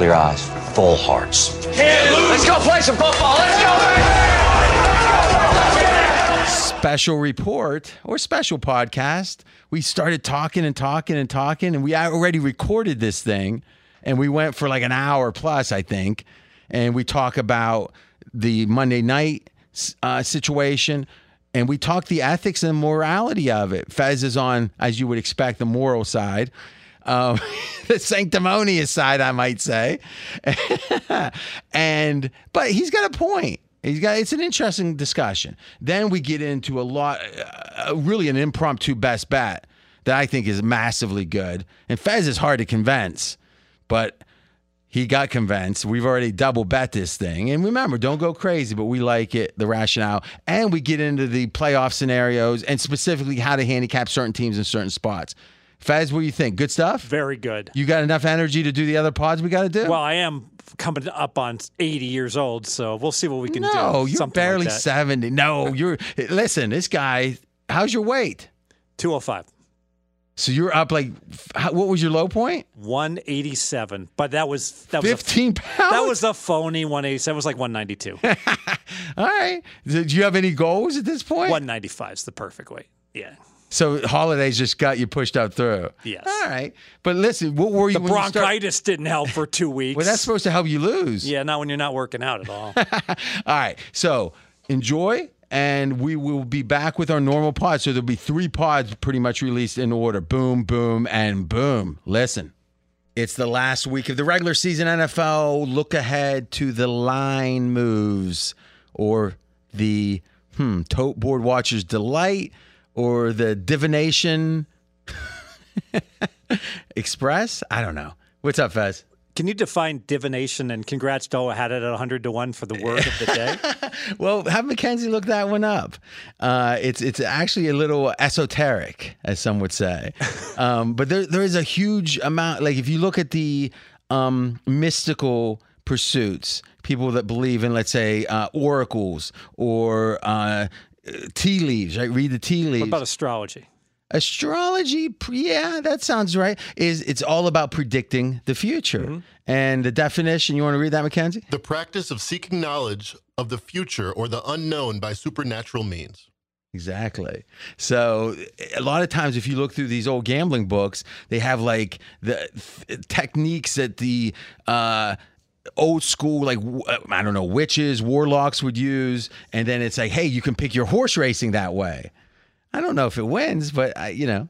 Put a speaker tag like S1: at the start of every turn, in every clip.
S1: clear eyes, full hearts.
S2: Let's go play some football. Let's go,
S3: special report or special podcast. We started talking and talking and talking, and we already recorded this thing, and we went for like an hour plus, I think, and we talk about the Monday night uh, situation. And we talk the ethics and morality of it. Fez is on, as you would expect, the moral side. Um, the sanctimonious side, I might say. and but he's got a point. He's got it's an interesting discussion. Then we get into a lot, uh, really an impromptu best bet that I think is massively good. And Fez is hard to convince, but he got convinced. We've already double bet this thing. And remember, don't go crazy, but we like it, the rationale. And we get into the playoff scenarios and specifically how to handicap certain teams in certain spots. Fez, what do you think? Good stuff?
S4: Very good.
S3: You got enough energy to do the other pods we got to do?
S4: Well, I am coming up on 80 years old, so we'll see what we can
S3: no,
S4: do.
S3: No, you're
S4: Something
S3: barely
S4: like
S3: 70. No, you're, listen, this guy, how's your weight?
S4: 205.
S3: So you're up like, what was your low point?
S4: 187. But that was that was
S3: 15
S4: a,
S3: pounds?
S4: That was a phony 187. It was like 192.
S3: All right. Did you have any goals at this point?
S4: 195 is the perfect weight. Yeah.
S3: So holidays just got you pushed out through.
S4: Yes.
S3: All right. But listen, what were you
S4: The
S3: when you start-
S4: bronchitis didn't help for two weeks.
S3: well, that's supposed to help you lose.
S4: yeah, not when you're not working out at all.
S3: All right. So enjoy, and we will be back with our normal pods. So there'll be three pods pretty much released in order boom, boom, and boom. Listen. It's the last week of the regular season NFL. Look ahead to the line moves or the hmm, tote board watcher's delight or the divination express. I don't know. What's up, Fez?
S4: Can you define divination? And congrats, Doa had it at 100 to 1 for the word of the day.
S3: Well, have Mackenzie look that one up. Uh, it's it's actually a little esoteric, as some would say. Um, but there there is a huge amount. Like if you look at the um, mystical pursuits, people that believe in, let's say, uh, oracles or uh, tea leaves, right? Read the tea leaves.
S4: what about astrology?
S3: Astrology, yeah, that sounds right. Is it's all about predicting the future. And the definition, you want to read that, Mackenzie?
S5: The practice of seeking knowledge of the future or the unknown by supernatural means.
S3: Exactly. So a lot of times, if you look through these old gambling books, they have like the th- techniques that the uh, old school, like uh, I don't know, witches, warlocks would use, and then it's like, hey, you can pick your horse racing that way. I don't know if it wins, but I, you know,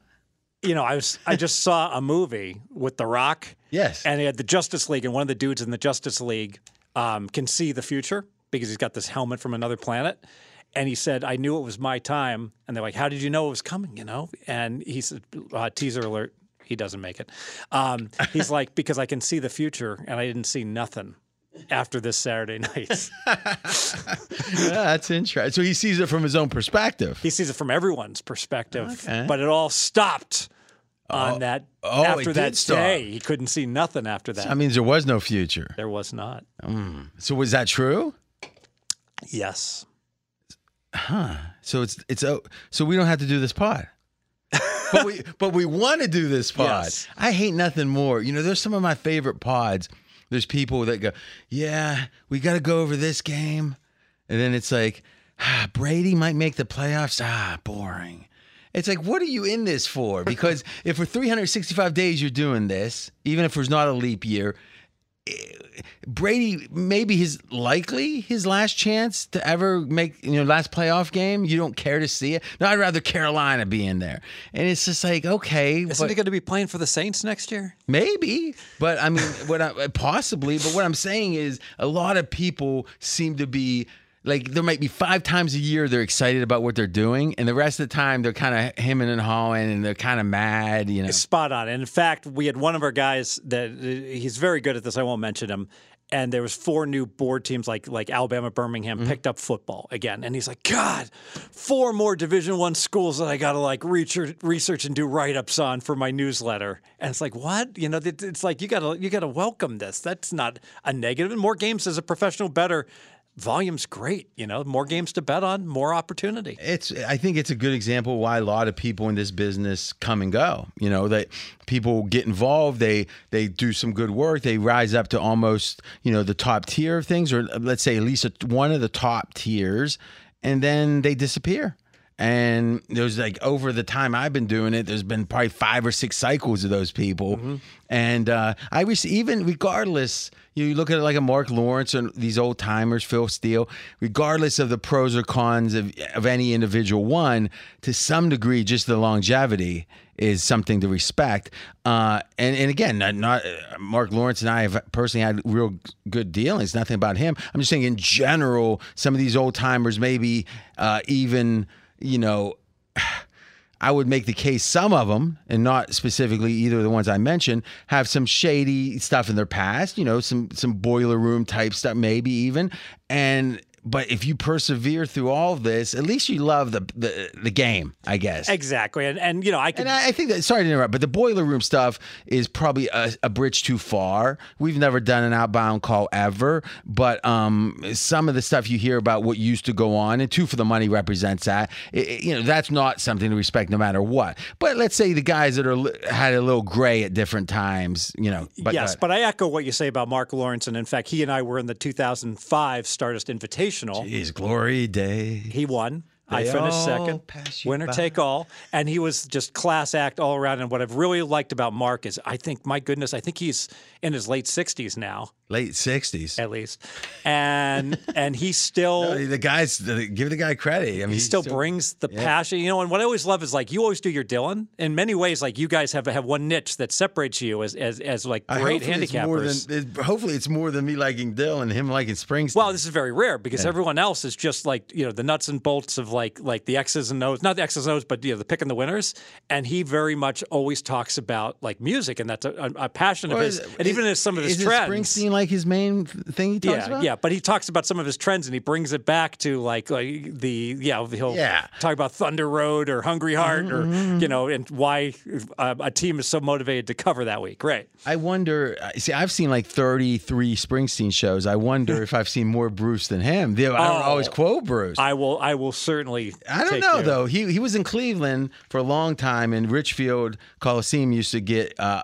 S4: You know, I was I just saw a movie with The Rock.
S3: Yes.
S4: And he had the Justice League, and one of the dudes in the Justice League um, can see the future because he's got this helmet from another planet. And he said, I knew it was my time. And they're like, How did you know it was coming? You know? And he said, uh, Teaser alert, he doesn't make it. Um, he's like, Because I can see the future, and I didn't see nothing after this Saturday night.
S3: Yeah, that's interesting. So he sees it from his own perspective.
S4: he sees it from everyone's perspective,
S3: Okay.
S4: but it all stopped on that.
S3: oh,
S4: after that
S3: stop.
S4: day, he couldn't see nothing after that.
S3: That means there was no future.
S4: there was not.
S3: So was that true?
S4: Yes. Huh.
S3: So it's it's oh, so we don't have to do this pod. But we but we want to do this pod.
S4: Yes.
S3: I hate nothing more. You know, there's some of my favorite pods. There's people that go, "Yeah, we got to go over this game." And then it's like, ah, "Brady might make the playoffs." Ah, boring. It's like, what are you in this for? Because if for 365 days you're doing this, even if there's not a leap year, Brady maybe his likely his last chance to ever make you know last playoff game. You don't care to see it. No, I'd rather Carolina be in there. And it's just like okay,
S4: Isn't
S3: but
S4: he going to be playing for the Saints next year?
S3: maybe. But I mean, what I possibly. But what I'm saying is, a lot of people seem to be. Like there might be five times a year they're excited about what they're doing, and the rest of the time they're kind of hemming and hawing, and they're kind of mad, you know.
S4: Spot on. And in fact, we had one of our guys that he's very good at this. I won't mention him. And there was four new board teams like like Alabama, Birmingham
S3: Mm-hmm.
S4: picked up football again. And he's like, God, four more Division One schools that I got to like research, research and do write ups on for my newsletter. And it's like, what? You know, it's like you got to you got to welcome this. That's not a negative. And more games as a professional better. Volume's great. You know, more games to bet on, more opportunity.
S3: It's I think it's a good example why a lot of people in this business come and go. You know, that people get involved, they they do some good work, they rise up to almost, you know, the top tier of things or let's say at least one of the top tiers and then they disappear. And there's like over the time I've been doing it, there's been probably five or six cycles of those people. And uh, I wish, even regardless, you look at it like a Mark Lawrence and these old timers, Phil Steele, regardless of the pros or cons of, of any individual one, to some degree, just the longevity is something to respect. Uh, and and again, not, not uh, Mark Lawrence and I have personally had real good dealings. Nothing about him. I'm just saying in general, some of these old timers, maybe uh, even you know. I would make the case some of them, and not specifically either of the ones I mentioned, have some shady stuff in their past. You know, some some boiler room type stuff, maybe even. And but if you persevere through all of this, at least you love the the, the game, I guess.
S4: Exactly. And, and you know, I could.
S3: And I, I think that sorry to interrupt, but the boiler room stuff is probably a, a bridge too far. We've never done an outbound call ever, but um, some of the stuff you hear about what used to go on, and two for the money represents that. It- it- you know, that's not something to respect no matter what. But let's say the guys that are had a little gray at different times, you know. But
S4: yes, but I echo what you say about Mark Lawrence. And in fact, he and I were in the 2005 Stardust Invitational.
S3: His glory day.
S4: He won. I finished second. Winner
S3: by.
S4: take all. And he was just class act all around. And what I've really liked about Mark is I think, my goodness, I think he's in his late 60s now,
S3: Late sixties.
S4: at least. And and he's still.
S3: The guys, give the guy credit. I mean,
S4: he
S3: he's
S4: still brings the passion, you know. And what I always love is like you always do your Dylan. In many ways, like you guys have have one niche that separates you as as, as like great
S3: hopefully it's more
S4: handicappers.
S3: than- it- hopefully, it's more than me liking Dylan and him liking Springsteen.
S4: Well, this is very rare because everyone else is just like you know the nuts and bolts of like like the X's and O's, not the X's and O's, but you know the pick and the winners. And he very much always talks about like music, and that's a, a, passion of his.
S3: is-
S4: And even as some of his
S3: is
S4: trends,
S3: Springsteen like his main thing he talks
S4: yeah,
S3: about?
S4: yeah, but he talks about some of his trends and he brings it back to like, like the yeah he'll
S3: Yeah.
S4: talk about Thunder Road or Hungry Heart or you know and why uh, a team is so motivated to cover that week. Right.
S3: I wonder. uh, See, I've seen like 33 Springsteen shows. I wonder if I've seen more Bruce than him. I don't
S4: Oh.
S3: always quote Bruce. I,
S4: will I will certainly.
S3: I
S4: don't
S3: know
S4: you.
S3: though. He he was in Cleveland for a long time, and Richfield Coliseum used to get uh,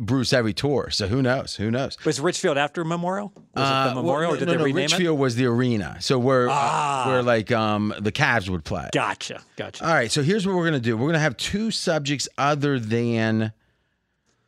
S3: Bruce every tour. So who knows? Who knows?
S4: Was Richfield after Memorial? Was it
S3: Uh,
S4: the Memorial
S3: well,
S4: or did
S3: no,
S4: they
S3: no,
S4: rename it? Ah.
S3: Richfield was the arena. So where where like um the Cavs would play.
S4: Gotcha, gotcha.
S3: All right, so here's what we're going to do. We're going to have two subjects other than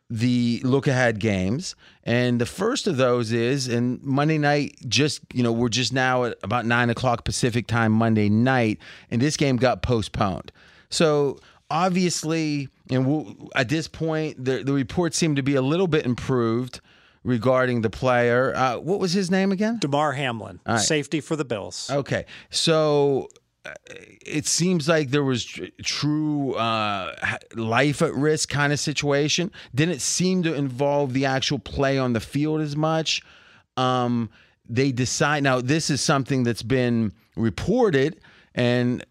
S3: the look ahead games. And the first of those is, and Monday night, just, you know, we're just now at about nine o'clock Pacific time Monday night, and this game got postponed. So obviously, and we'll, at this point, the, the reports seem to be a little bit improved regarding the player. Uh, what was his name again?
S4: Damar Hamlin, safety for the Bills.
S3: Okay, so uh, it seems like there was tr- true uh, life at risk kind of situation. Didn't seem to involve the actual play on the field as much. Um, they decide now. This is something that's been reported, and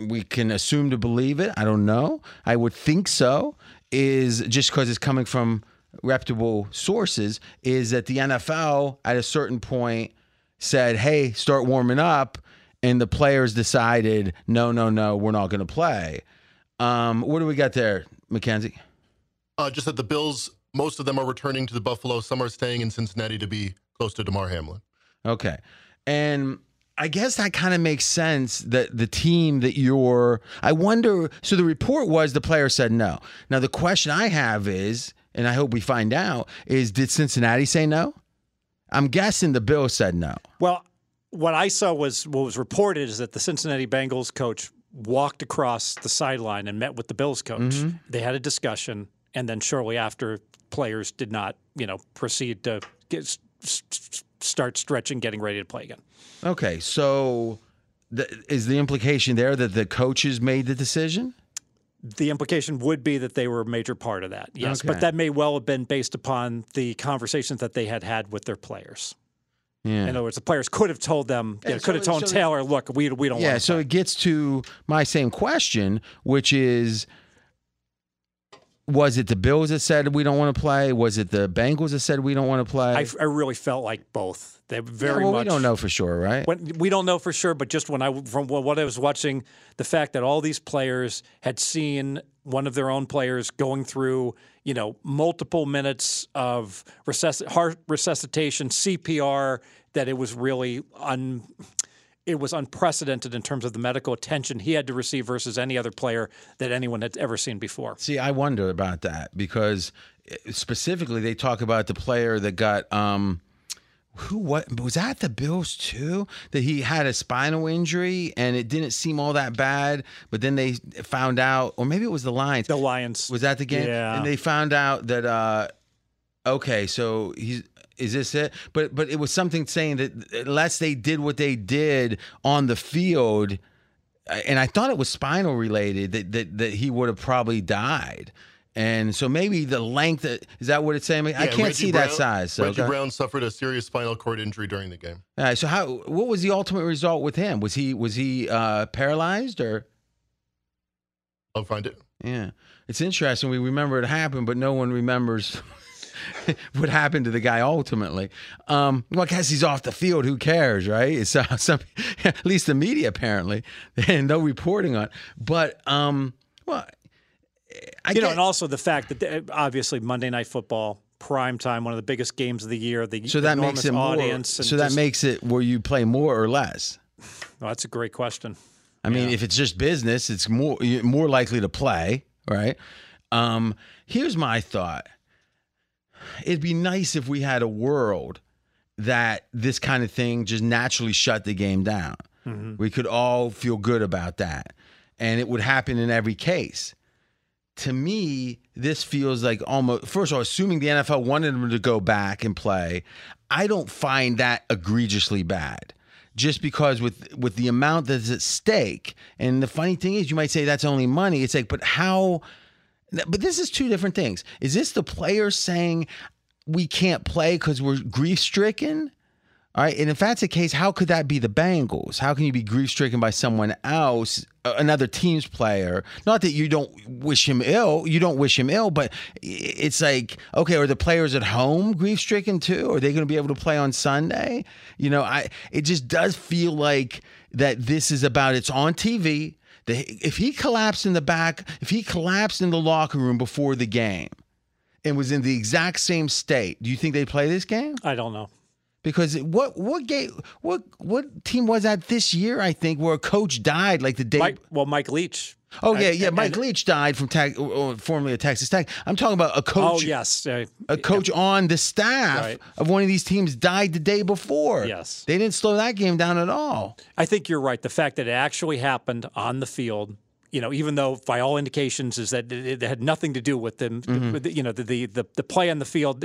S3: we can assume to believe it. I don't know. I would think so. Is just because it's coming from reputable sources. Is that the NFL at a certain point said, "Hey, start warming up," and the players decided, "No, no, no, we're not going to play." Um, what do we got there, Mackenzie?
S5: Uh, just that the Bills, most of them are returning to the Buffalo. Some are staying in Cincinnati to be close to Damar Hamlin.
S3: Okay. And I guess that kind of makes sense that the team that you're, I wonder. So the report was the player said no. Now, the question I have is, and I hope we find out, is did Cincinnati say no? I'm guessing the Bills said no.
S4: Well, what I saw was what was reported is that the Cincinnati Bengals coach walked across the sideline and met with the Bills coach.
S3: Mm-hmm.
S4: They had a discussion, and then shortly after, players did not, you know, proceed to get, start stretching, getting ready to play again.
S3: Okay. So the, is the implication there that the coaches made the decision?
S4: The implication would be that they were a major part of that, yes.
S3: Okay.
S4: But that may well have been based upon the conversations that they had had with their players.
S3: Yeah.
S4: In other words, the players could have told them, you know, could have told
S3: so-
S4: Taylor, look, we, we don't
S3: Yeah,
S4: want to
S3: so it gets to my same question, which is was it the Bills that said we don't want to play? Was it the Bengals that said we don't want to play?
S4: I, I really felt like both. They
S3: Yeah,
S4: very
S3: well,
S4: much.
S3: we don't know for sure, right?
S4: When, we don't know for sure, but just when I from what I was watching, the fact that all these players had seen one of their own players going through, you know, multiple minutes of resusc- heart resuscitation, CPR, that it was really un. It was unprecedented in terms of the medical attention he had to receive versus any other player that anyone had ever seen before.
S3: See, I wonder about that because eh, specifically they talk about the player that got um who what was that the Bills too that he had a spinal injury and it didn't seem all that bad but then they found out or maybe it was the Lions
S4: The Lions
S3: was that the game
S4: Yeah.
S3: and they found out that uh okay so he's is this it but but it was something saying that unless they did what they did on the field and I thought it was spinal related that that, that he would have probably died. And so maybe the length of, is that what it's saying? I can't
S5: Reggie
S3: see that size. So,
S5: Reggie
S3: okay.
S5: Brown suffered a serious spinal cord injury during the game.
S3: All right, so how what was the ultimate result with him? Was he was he uh, paralyzed or
S5: I'll find it.
S3: yeah? It's interesting. We remember it happened, but no one remembers what happened to the guy ultimately. Um, well, I guess he's off the field. Who cares, right? It's uh, some, at least the media apparently, and no reporting on. But um, well, I
S4: you know,
S3: get-
S4: and also the fact that the, obviously Monday Night Football, prime time, one of the biggest games of the year. The
S3: So that makes it
S4: audience. and
S3: So that
S4: just-
S3: makes it where you play more or less.
S4: Oh, that's a great question.
S3: I mean, if it's just business, it's more more likely to play, right? Um, here's my thought: It'd be nice if we had a world that this kind of thing just naturally shut the game down. Mm-hmm. We could all feel good about that, and it would happen in every case. To me, this feels like almost. First of all, assuming the NFL wanted them to go back and play, I don't find that egregiously bad just because with with the amount that's at stake and the funny thing is you might say that's only money it's like but how but this is two different things. Is this the players saying we can't play because we're grief stricken all right and if that's the case how could that be the bengals? How can you be grief stricken by someone else another team's player? Not that you don't wish him ill you don't wish him ill but it's like okay are the players at home grief stricken too? Are they going to be able to play on sunday? You know i it just does feel like that this is about it's on tv the, if he collapsed in the back if he collapsed in the locker room before the game and was in the exact same state do you think they'd play this game
S4: I don't know.
S3: because what what game what what team was that this year? I think where a coach died like the day.
S4: Mike, well, Mike Leach.
S3: Oh yeah,
S4: and-
S3: yeah. Mike
S4: and-
S3: Leach died from tech, or- or formerly at Texas Tech. I'm talking about a coach.
S4: Oh
S3: coach.
S4: yes, uh,
S3: A coach on the staff
S4: Right.
S3: of one of these teams died the day before.
S4: Yes.
S3: they didn't slow that game down at all.
S4: I think you're right. The fact that it actually happened on the field, you know, even though by all indications is that it, had nothing to do with them,
S3: Mm-hmm.
S4: the- you know, the, the the the play on the field.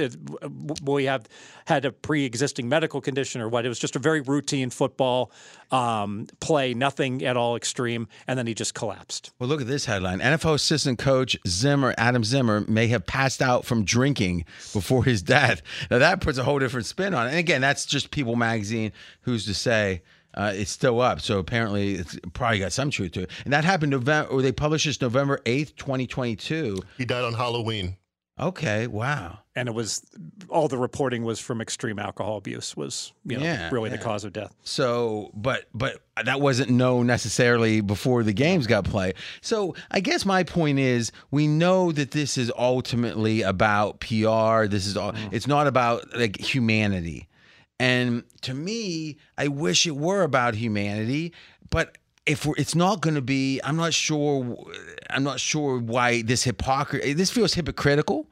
S4: We have had a pre-existing medical condition or what. It was just a very routine football um, play, nothing at all extreme, and then he just collapsed.
S3: Well, look at this headline: NFL assistant coach Zimmer, Adam Zimmer, may have passed out from drinking before his death. Now that puts a whole different spin on it. And again, that's just People Magazine. Who's to say? Uh, it's still up, so apparently it's probably got some truth to it. And that happened November, or they published this November eighth, twenty twenty two.
S5: He died on Halloween.
S3: Okay, wow.
S4: And it was all the reporting was from extreme alcohol abuse was you know,
S3: Yeah,
S4: really the cause of death.
S3: So, but but that wasn't known necessarily before the games got played. So, I guess my point is, we know that this is ultimately about PR. This is all. It's not about like humanity. And to me, I wish it were about humanity, but if it's not going to be, I'm not sure. I'm not sure why this hypocrisy. This feels hypocritical.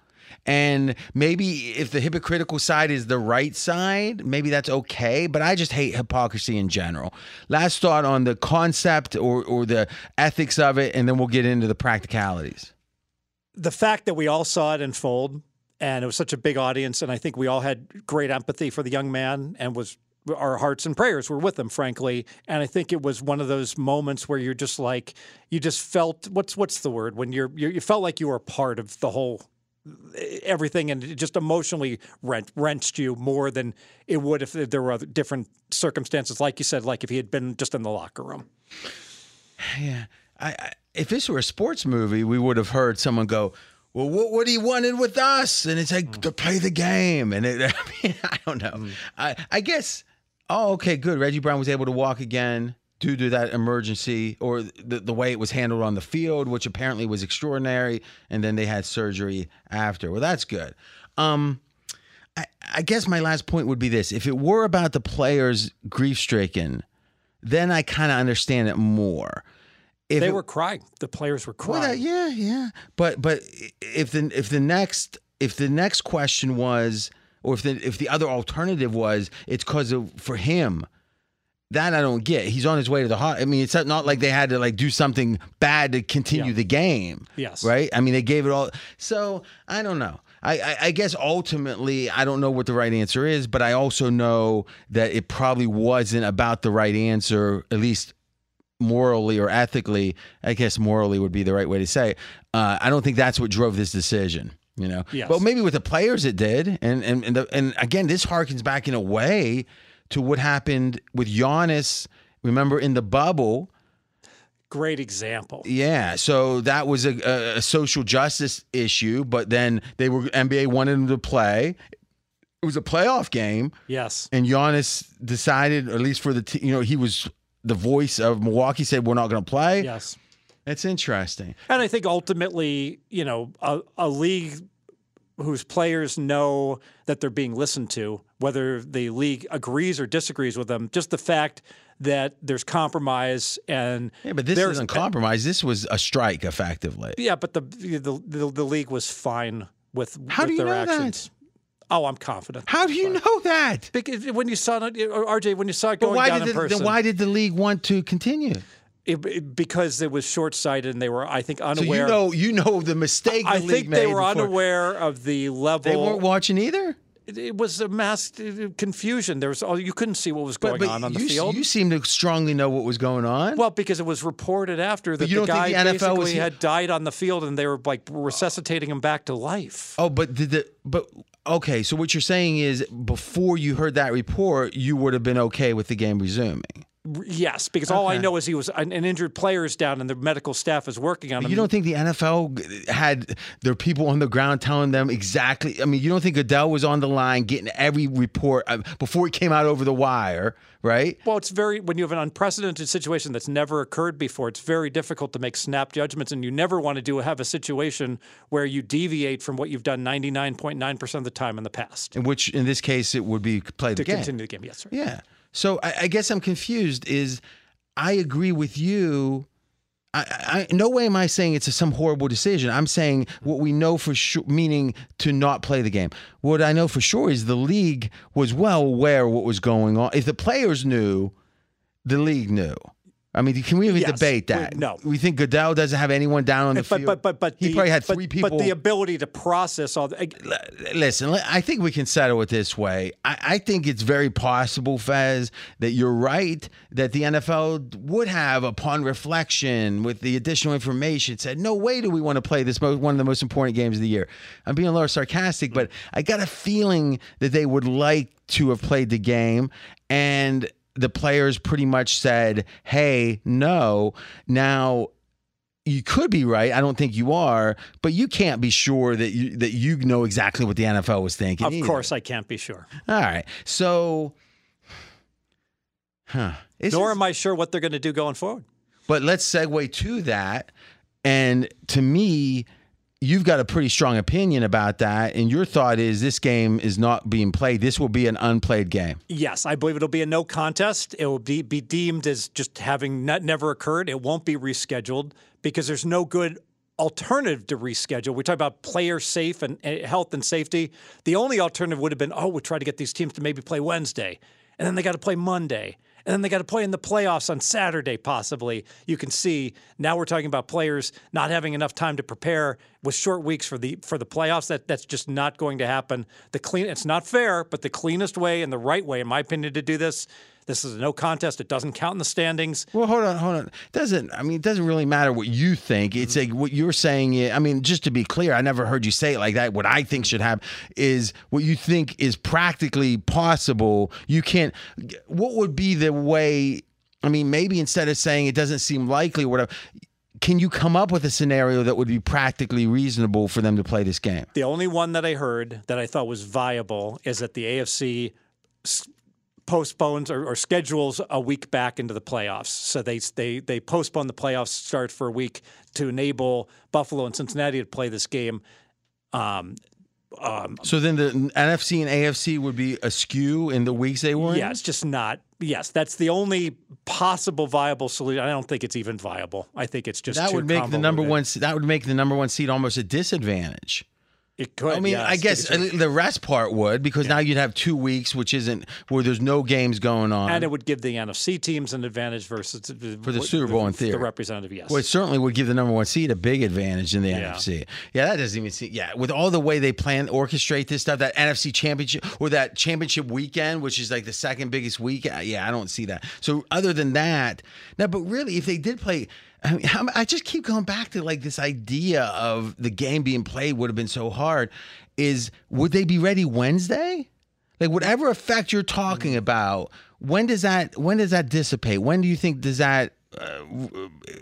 S3: And maybe if the hypocritical side is the right side, maybe that's okay. But I just hate hypocrisy in general. Last thought on the concept or, or the ethics of it, and then we'll get into the practicalities.
S4: the fact that we all saw it unfold and it was such a big audience and i think we all had great empathy for the young man and was our hearts and prayers were with him frankly. And i think it was one of those moments where you're just like you just felt what's what's the word? When you're, you you felt like you were a part of the whole everything and it just emotionally wrenched, wrenched you more than it would if there were different circumstances. Like you said like if he had been just in the locker room.
S3: Yeah. I, I if this were a sports movie, we would have heard someone go, well, what what he wanted with us, and it's like to play the game, and it, I, mean, I don't know. I I guess. Oh, okay, good. Reggie Brown was able to walk again due to that emergency or the the way it was handled on the field, which apparently was extraordinary, and then they had surgery after. Well, that's good. Um, I, I guess my last point would be this: if it were about the players grief stricken, then I kind of understand it more. If
S4: They
S3: it-
S4: were crying. The players were
S3: well,
S4: crying.
S3: that- yeah, yeah. But but if the if the next if the next question was or if the if the other alternative was it's because of for him that I don't get. He's on his way to the hot. I mean, it's not like they had to like do something bad to continue
S4: Yeah.
S3: the game.
S4: Yes.
S3: Right. I mean, they gave it all. So I don't know. I, I, I guess ultimately, I don't know what the right answer is, but I also know that it probably wasn't about the right answer, at least morally or ethically, I guess morally would be the right way to say. It. Uh, I don't think that's what drove this decision. You know,
S4: Yes.
S3: well, maybe with the players it did, and and and, the, and again, this harkens back in a way to what happened with Giannis. Remember in the bubble,
S4: Great example.
S3: yeah. So that was a, a, social justice issue, but then they were NBA wanted him to play. It was a playoff game
S4: Yes.
S3: and Giannis decided, at least for the t- you know, he was the voice of Milwaukee. Said we're not going to play.
S4: Yes.
S3: It's interesting.
S4: And I think ultimately, you know, a, a league whose players know that they're being listened to, whether the league agrees or disagrees with them, just the fact that there's compromise and
S3: Yeah, but this isn't compromise. This was a strike, effectively.
S4: Yeah, but the the the, the league was fine with,
S3: How
S4: with
S3: do you
S4: their
S3: know that?
S4: Oh, I'm confident.
S3: How do you know that?
S4: Because when you saw it, RJ, when you saw it going
S3: why
S4: down
S3: did
S4: in
S3: the,
S4: person,
S3: then why did the league want to continue?
S4: it, it- because it was short sighted and they were, I think, unaware.
S3: So you know, you know the mistake the
S4: I think they were
S3: before-
S4: unaware of the level.
S3: They weren't watching either.
S4: it, was a mass uh, confusion. There was all you couldn't see what was going on on the
S3: you,
S4: field.
S3: you seem to strongly know what was going on.
S4: well, because it was reported after that the guy
S3: the NFL
S4: basically had died on the field and they were like resuscitating him back to life.
S3: oh, but did the but okay? So what you're saying is, before you heard that report, you would have been okay with the game resuming.
S4: Yes, because all I know is he was an, an injured player is down and the medical staff is working on him.
S3: You don't think the NFL had their people on the ground telling them exactly? I mean, you don't think Goodell was on the line getting every report uh, before it came out over the wire, right?
S4: Well, it's very when you have an unprecedented situation that's never occurred before. It's very difficult to make snap judgments, and you never want to do have a situation where you deviate from what you've done ninety nine point nine percent of the time in the past
S3: In which, in this case, it would be play the
S4: to
S3: game.
S4: continue the game. Yes, sir.
S3: Yeah. So I, I guess I'm confused. Is I agree with you. I, I, no way am I saying it's a, some horrible decision. I'm saying what we know for sure, meaning to not play the game. What I know for sure is the league was well aware what was going on. If the players knew, the league knew. I mean, can we even
S4: Yes.
S3: debate
S4: We-
S3: that?
S4: no.
S3: We think Goodell doesn't have anyone down on the
S4: But
S3: field.
S4: but but but
S3: he
S4: the,
S3: probably had
S4: but-
S3: three people.
S4: But the ability to process all the,
S3: Listen, I think we can settle it this way. I, I think it's very possible, Fez, that you're right that the NFL would have, upon reflection, with the additional information, said, "No way do we want to play this one of the most important games of the year." I'm being a little sarcastic, but I got a feeling that they would like to have played the game, and the players pretty much said, "Hey, no." Now you could be right. I don't think you are, but you can't be sure that you that you know exactly what the NFL was thinking.
S4: of
S3: either.
S4: course I can't be sure.
S3: All right. So, huh? It's
S4: Nor
S3: just-
S4: am I sure what they're going to do going forward.
S3: but let's segue to that. And to me, you've got a pretty strong opinion about that. And your thought is this game is not being played. This will be an unplayed game.
S4: Yes, I believe it'll be a no contest. It will be, be deemed as just having not, never occurred. It won't be rescheduled because there's no good alternative to reschedule. We talk about player safe and, and health and safety. The only alternative would have been, oh, we'll try to get these teams to maybe play Wednesday, and then they got to play Monday. And then they got to play in the playoffs on Saturday, possibly. You can see now we're talking about players not having enough time to prepare with short weeks for the for the playoffs. That that's just not going to happen. The clean it's not fair, but the cleanest way and the right way, in my opinion, to do this. This is a no contest. It doesn't count in the standings.
S3: Well, hold on, hold on. It doesn't I mean it doesn't really matter what you think. It's mm-hmm. like what you're saying. i- I mean, just to be clear, I never heard you say it like that. What I think should happen is what you think is practically possible. You can't. What would be the way? I mean, maybe instead of saying it doesn't seem likely, or whatever. can you come up with a scenario that would be practically reasonable for them to play this game?
S4: The only one that I heard that I thought was viable is that the AFC postpones or, or schedules a week back into the playoffs. So they they they postpone the playoffs start for a week to enable Buffalo and Cincinnati to play this game. Um,
S3: So then the NFC and AFC would be askew in the weeks they were in?
S4: yeah, it's just not. Yes, that's the only possible viable solution. I don't think it's even viable. I think it's just
S3: That
S4: too
S3: would make the number one. That would make the number one seed almost a disadvantage.
S4: It could.
S3: I mean,
S4: yes,
S3: I guess the rest part would because now you'd have two weeks, which isn't where there's no games going on.
S4: and it would give the NFC teams an advantage versus
S3: For the Super Bowl in theory.
S4: The representative, yes.
S3: Well, it certainly would give the number one seed a big advantage in the
S4: Yeah.
S3: NFC. Yeah, that doesn't even seem. Yeah, with all the way they plan orchestrate this stuff, that NFC championship or that championship weekend, which is like the second biggest week. Yeah, I don't see that. So other than that, now, but really, if they did play. I, mean, I'm- just keep going back to like this idea of the game being played would have been so hard. Is would they be ready Wednesday? Like whatever effect you're talking about, when does that when does that dissipate? When do you think does that uh,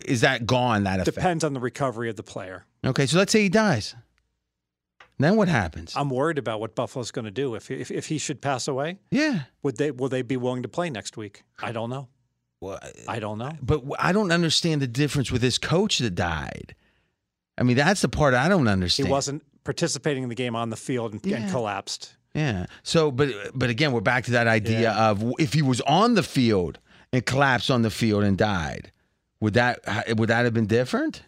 S3: is that gone? That effect.
S4: Depends on the recovery of the player.
S3: Okay, so let's say he dies. Then what happens?
S4: I'm worried about what Buffalo's going to do if, if if he should pass away.
S3: yeah.
S4: Would they will they be willing to play next week? I don't know.
S3: Well,
S4: I don't know.
S3: but I don't understand the difference with this coach that died. I mean, that's the part I don't understand.
S4: He wasn't participating in the game on the field and, and collapsed.
S3: Yeah. So, but but again, we're back to that idea
S4: Yeah.
S3: of if he was on the field and collapsed on the field and died, would that would that have been different?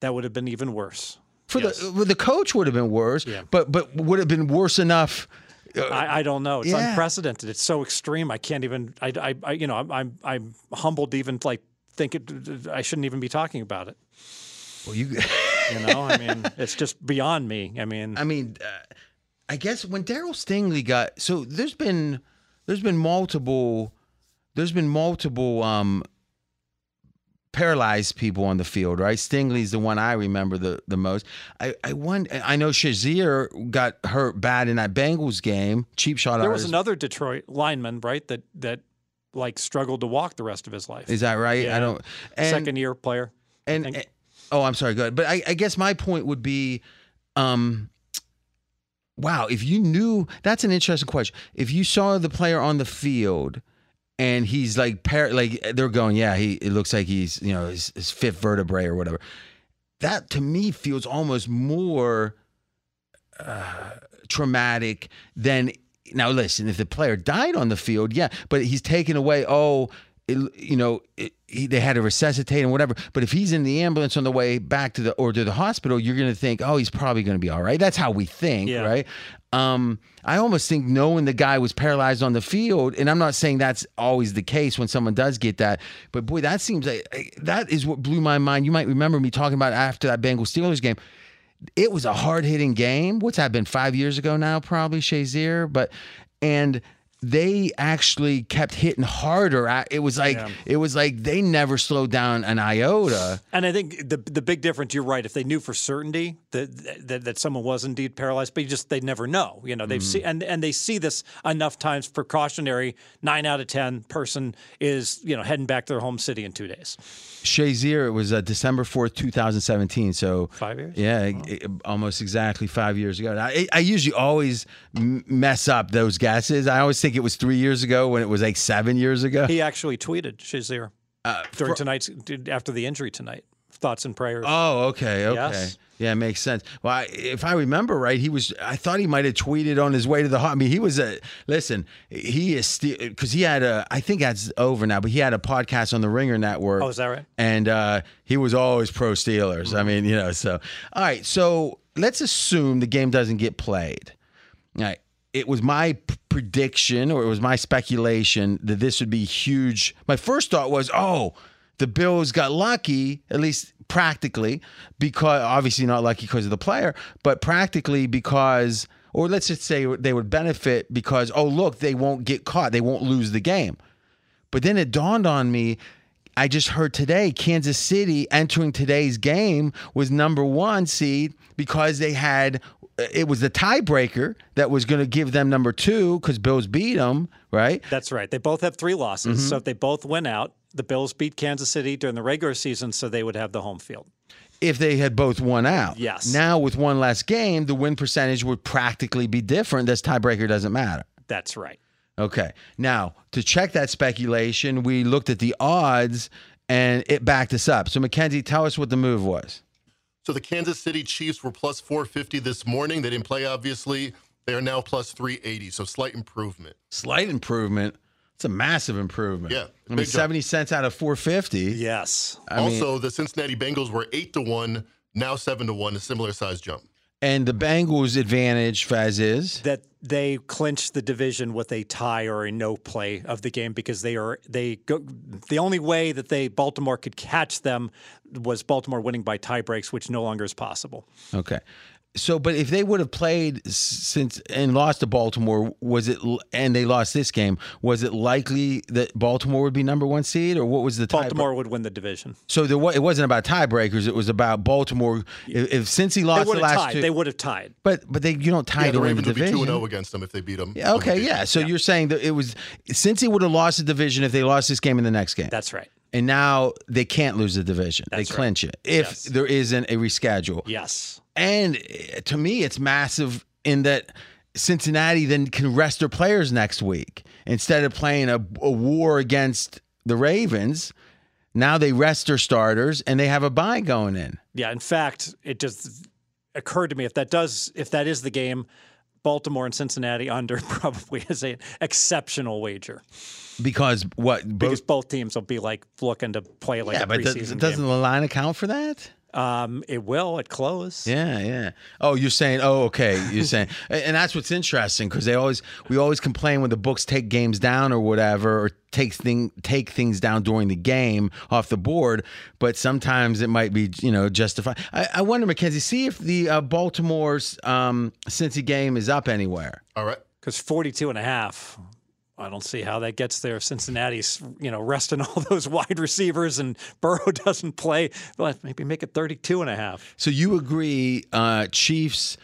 S4: That would have been even worse.
S3: For
S4: Yes.
S3: the the coach would have been worse,
S4: Yeah.
S3: but but would have been worse enough.
S4: I, I don't know. It's
S3: yeah.
S4: unprecedented. It's so extreme. I can't even. I, I, I you know, I'm, I'm I'm humbled to even like think it. I shouldn't even be talking about it.
S3: Well, you.
S4: You know, I mean, it's just beyond me. I mean,
S3: I mean, uh, I guess when Darryl Stingley got so there's been there's been multiple there's been multiple um paralyzed people on the field, right? Stingley's the one I remember the the most. I I wonder, I know Shazier got hurt bad in that Bengals game. Cheap shot.
S4: there was
S3: his-
S4: another Detroit lineman, right? That that like struggled to walk the rest of his life.
S3: Is that right?
S4: Yeah.
S3: I don't. And,
S4: Second year player.
S3: and, and- oh, I'm sorry. Go ahead. But I, I guess my point would be, um, wow, if you knew that's an interesting question. If you saw the player on the field and he's like par- like they're going, yeah, he it looks like he's you know his, his fifth vertebrae or whatever. That to me feels almost more uh, traumatic than now. Listen, if the player died on the field, yeah, but he's taken away. Oh, it, you know, it, he, they had to resuscitate and whatever. But if he's in the ambulance on the way back to the or to the hospital, you're going to think, oh, he's probably going to be all right. That's how we think,
S4: Yeah.
S3: right? Um, I almost think knowing the guy was paralyzed on the field, and I'm not saying that's always the case when someone does get that, but boy, that seems like that is what blew my mind. You might remember me talking about after that Bengals Steelers game it was a hard hitting game. What's that been five years ago now? Probably Shazier, but and they actually kept hitting harder. I- It was like
S4: Yeah.
S3: it was like they never slowed down an iota.
S4: And I think the the big difference, you're right. If they knew for certainty that that, that someone was indeed paralyzed, but you just they never know. You know, they've mm. seen and and they see this enough times. Precautionary nine out of ten person is you know heading back to their home city in two days.
S3: Shazier, it was uh, December fourth, two thousand seventeen. So
S4: Five years?
S3: Yeah, it- almost exactly five years ago. I, I usually always m- mess up those guesses. I always think it was three years ago when it was like seven years ago.
S4: He actually tweeted Shazier
S3: Uh,
S4: during tonight's after the injury tonight. Thoughts and prayers.
S3: Oh, okay, okay.
S4: Yes.
S3: Yeah, it makes sense. Well, I, if I remember right, he was. I thought he might have tweeted on his way to the. I mean, he was a. Listen, he is still because he had a. I think that's over now, but he had a podcast on the Ringer Network.
S4: Oh, is that right?
S3: And uh, he was always pro Steelers. I mean, you know. So, all right. So let's assume the game doesn't get played. All right. It was my p- prediction, or it was my speculation that this would be huge. My first thought was, oh, the Bills got lucky, at least practically, because obviously not lucky because of the player, but practically because, or let's just say they would benefit because, oh, look, they won't get caught, they won't lose the game. But then it dawned on me. I just heard today Kansas City entering today's game was number one seed because they had it was the tiebreaker that was going to give them number two because Bills beat them, right?
S4: That's right. They both have three losses.
S3: Mm-hmm.
S4: So if they both win out, The Bills beat Kansas City during the regular season, so they would have the home field.
S3: If they had both won out.
S4: Yes.
S3: Now with one less game, the win percentage would practically be different. This tiebreaker doesn't matter.
S4: That's right.
S3: Okay. Now, to check that speculation, we looked at the odds and it backed us up. So, Mackenzie, tell us what the move was.
S5: So the Kansas City Chiefs were plus 450 this morning. They didn't play, obviously. They are now plus 380, so slight improvement.
S3: Slight improvement. It's a massive improvement.
S5: Yeah,
S3: I mean,
S5: big jump.
S3: 70 cents out of 450.
S4: Yes.
S3: I mean,
S5: also, the Cincinnati Bengals were 8 to 1, now 7 to 1, a similar size jump.
S3: and the Bengals' advantage, Fez, is
S4: that they clinch the division with a tie or a no play of the game because they are they go the only way that they Baltimore could catch them was Baltimore winning by tie breaks, which no longer is possible.
S3: okay. So, but if they would have played since and lost to Baltimore, was it and they lost this game? Was it likely that Baltimore would be number one seed, or what was the tie-
S4: Baltimore would win the division.
S3: So there, wa- it wasn't about tiebreakers. It was about Baltimore. If, if
S4: Cincy
S3: lost
S4: would
S3: the last
S4: tied.
S3: two,
S4: They would have tied.
S3: but but they you don't tie
S5: Yeah,
S3: to
S5: the
S3: win the
S5: Ravens would be 2
S3: division.
S5: 0 against them if they beat them.
S3: Yeah, okay, yeah. So you're saying that it was Cincy would have lost the division if they lost this game in the next game,
S4: That's right.
S3: and now they can't lose the division.
S4: That's
S3: they
S4: right.
S3: clinch it if
S4: Yes.
S3: there isn't a reschedule.
S4: Yes.
S3: And eh, to me, it's massive in that Cincinnati then can rest their players next week instead of playing a, a war against the Ravens. Now they rest their starters and they have a bye going in.
S4: Yeah. In fact, it just occurred to me if that does if that is the game, Baltimore and Cincinnati under probably is an exceptional wager
S3: Because what?
S4: because
S3: Both,
S4: both teams will be like looking to play like
S3: yeah,
S4: a
S3: but does,
S4: preseason
S3: doesn't
S4: game.
S3: the line account for that?
S4: Um, it will at close.
S3: Yeah, yeah. Oh, you're saying, oh, okay. You're saying, and that's what's interesting because they always, we always complain when the books take games down or whatever, or take thing, take things down during the game off the board. But sometimes it might be, you know, justified. I, I wonder, Mackenzie, see if the uh, Baltimore's um, Cincy game is up anywhere.
S5: All right.
S4: because 42 and a half i don't see how that gets there cincinnati's you know resting all those wide receivers and burrow doesn't play well, maybe make it 32 and a half
S3: So you agree, uh, Chiefs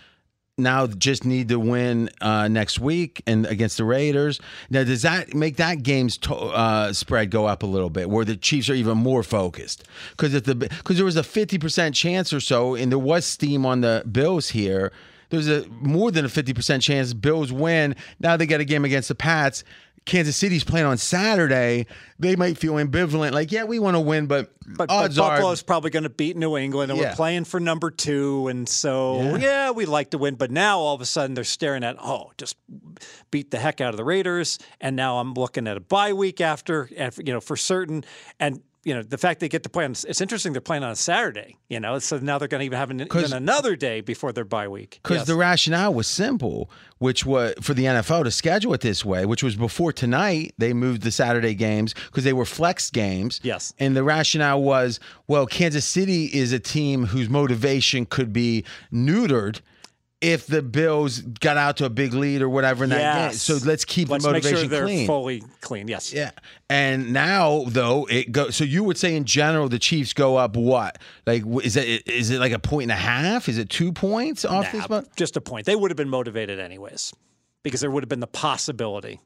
S3: now just need to win uh, next week and against the Raiders. Now, does that make that game's to- uh, spread go up a little bit, where the Chiefs are even more focused? Because if the because there was a fifty percent chance or so, and there was steam on the Bills here. There's a more than a fifty percent chance Bills win. Now they got a game against the Pats. Kansas City's playing on Saturday. They might feel ambivalent, like, yeah, we want to win, but,
S4: but, but
S3: odds are
S4: buffalo's probably going to beat new england and
S3: Yeah.
S4: we're playing for number two and so
S3: Yeah.
S4: yeah. we like to win but now all of a sudden they're staring at oh just beat the heck out of the raiders and now i'm looking at a bye week after you know for certain and you know the fact they get to play on it's interesting they're playing on a Saturday you know so now they're going to even have an, even another day before their bye week
S3: Because
S4: Yes.
S3: the rationale was simple, which was for the NFL to schedule it this way, which was before tonight, they moved the Saturday games because they were flex games.
S4: Yes.
S3: And the rationale was, well, Kansas City is a team whose motivation could be neutered if the Bills got out to a big lead or whatever in that game. So let's keep
S4: Let's
S3: the
S4: make
S3: motivation
S4: sure they're
S3: clean.
S4: fully clean. Yes.
S3: Yeah. And now though it go so you would say in general the Chiefs go up what? Like is it is it like a point and a half? Is it 2 points off
S4: Nah,
S3: this month?
S4: just a point. They would have been motivated anyways because there would have been the possibility.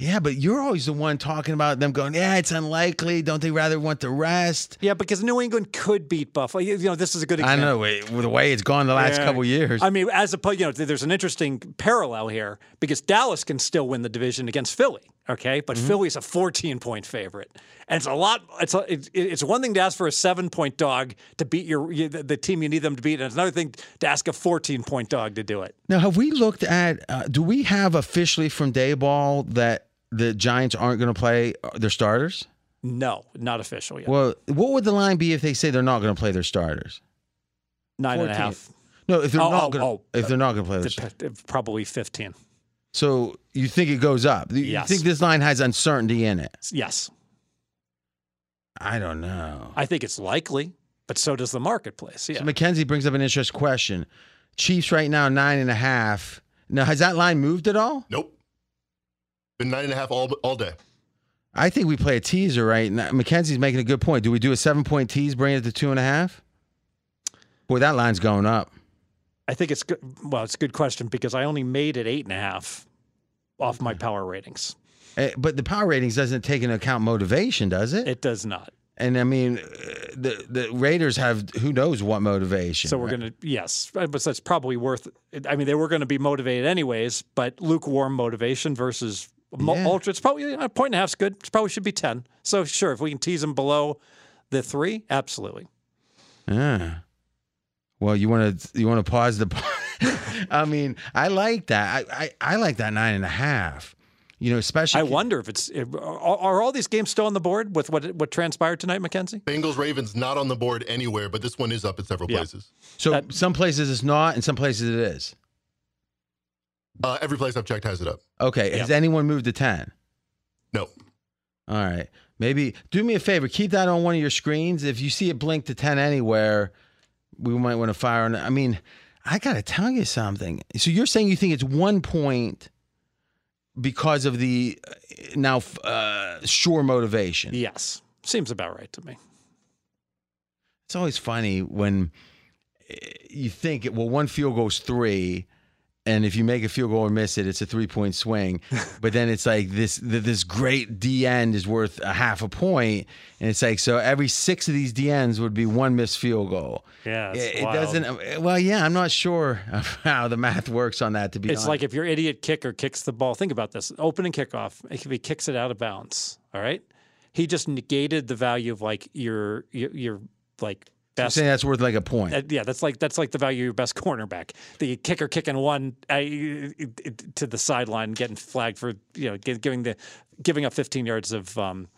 S3: Yeah, but you're always the one talking about them going, yeah, it's unlikely. Don't they rather want the rest?
S4: Yeah, because New England could beat Buffalo. You know, this is a good
S3: I know with the way it's gone the last
S4: Yeah.
S3: couple years.
S4: I mean, as opposed, you know, there's an interesting parallel here because Dallas can still win the division against Philly. Okay, but Philly's a 14 point favorite, and it's a lot. It's a, it's, it's one thing to ask for a seven point dog to beat your you, the, the team you need them to beat, and it's another thing to ask a 14 point dog to do it.
S3: now, have we looked at? Uh, do we have officially from Daboll that the Giants aren't going to play uh, their starters?
S4: No, not official yet.
S3: Well, what would the line be if they say they're not going to play their starters?
S4: Nine and a half.
S3: No, if they're
S4: Oh,
S3: not
S4: oh,
S3: going,
S4: oh.
S3: if they're not going to play their
S4: Dep-
S3: starters.
S4: Probably 15.
S3: So you think it goes up? You
S4: Yes.
S3: think this line has uncertainty in it?
S4: Yes,
S3: I don't know.
S4: I think it's likely, but so does the marketplace. Yeah.
S3: So Mackenzie brings up an interesting question. Chiefs right now nine and a half. Now has that line moved at all?
S5: Nope. Been nine and a half all all day.
S3: I think we play a teaser right now. Mackenzie's making a good point. Do we do a seven point tease, bring it to two and a half? Boy, that line's going up.
S4: I think it's good. Well, it's a good question because I only made it eight and a half off my power ratings.
S3: Eh, But the power ratings doesn't take into account motivation, does it?
S4: It does not.
S3: and I mean, uh, the the Raiders have who knows what motivation.
S4: So we're
S3: right?
S4: going to yes, but that's probably worth. I mean, they were going to be motivated anyways, but lukewarm motivation versus mo-
S3: Yeah.
S4: ultra. It's probably a point and a half's good. It probably should be ten. So sure, if we can tease them below the three, absolutely.
S3: Yeah. Well, you want to you want to pause the. I mean, I like that. I, I I like that nine and a half. You know, especially
S4: I wonder if it's if, are, are all these games still on the board with what what transpired tonight, Mackenzie?
S5: Bengals Ravens not on the board anywhere, but this one is up at several
S4: Yeah.
S5: places.
S3: So some places it's not, and some places it is.
S5: Uh, every place I've checked has it up.
S3: Okay. Has anyone moved to ten?
S5: No.
S3: All right. Maybe do me a favor. Keep that on one of your screens. If you see it blink to ten anywhere, we might want to fire on. it. I mean, I gotta tell you something. So you're saying you think it's one point because of the uh, now uh, sure motivation?
S4: Yes, seems about right to me.
S3: It's always funny when eh, you think, well, one field goes three, and if you make a field goal or miss it, it's a three point swing. but then it's like this this great D end is worth a half a point, and it's like so every six of these D ends would be one missed field goal.
S4: Yeah,
S3: it, it doesn't. Well, yeah, I'm not sure how the math works on that. To be
S4: It's
S3: honest.
S4: like if your idiot kicker kicks the ball. Think about this: opening kickoff. If he kicks it out of bounds, all right, he just negated the value of like your your, your like
S3: I'm
S4: best.
S3: saying that's worth like a point.
S4: Uh, yeah, that's like that's like the value of your best cornerback. The kicker kicking one uh, to the sideline, getting flagged for you know giving the giving up 15 yards of um,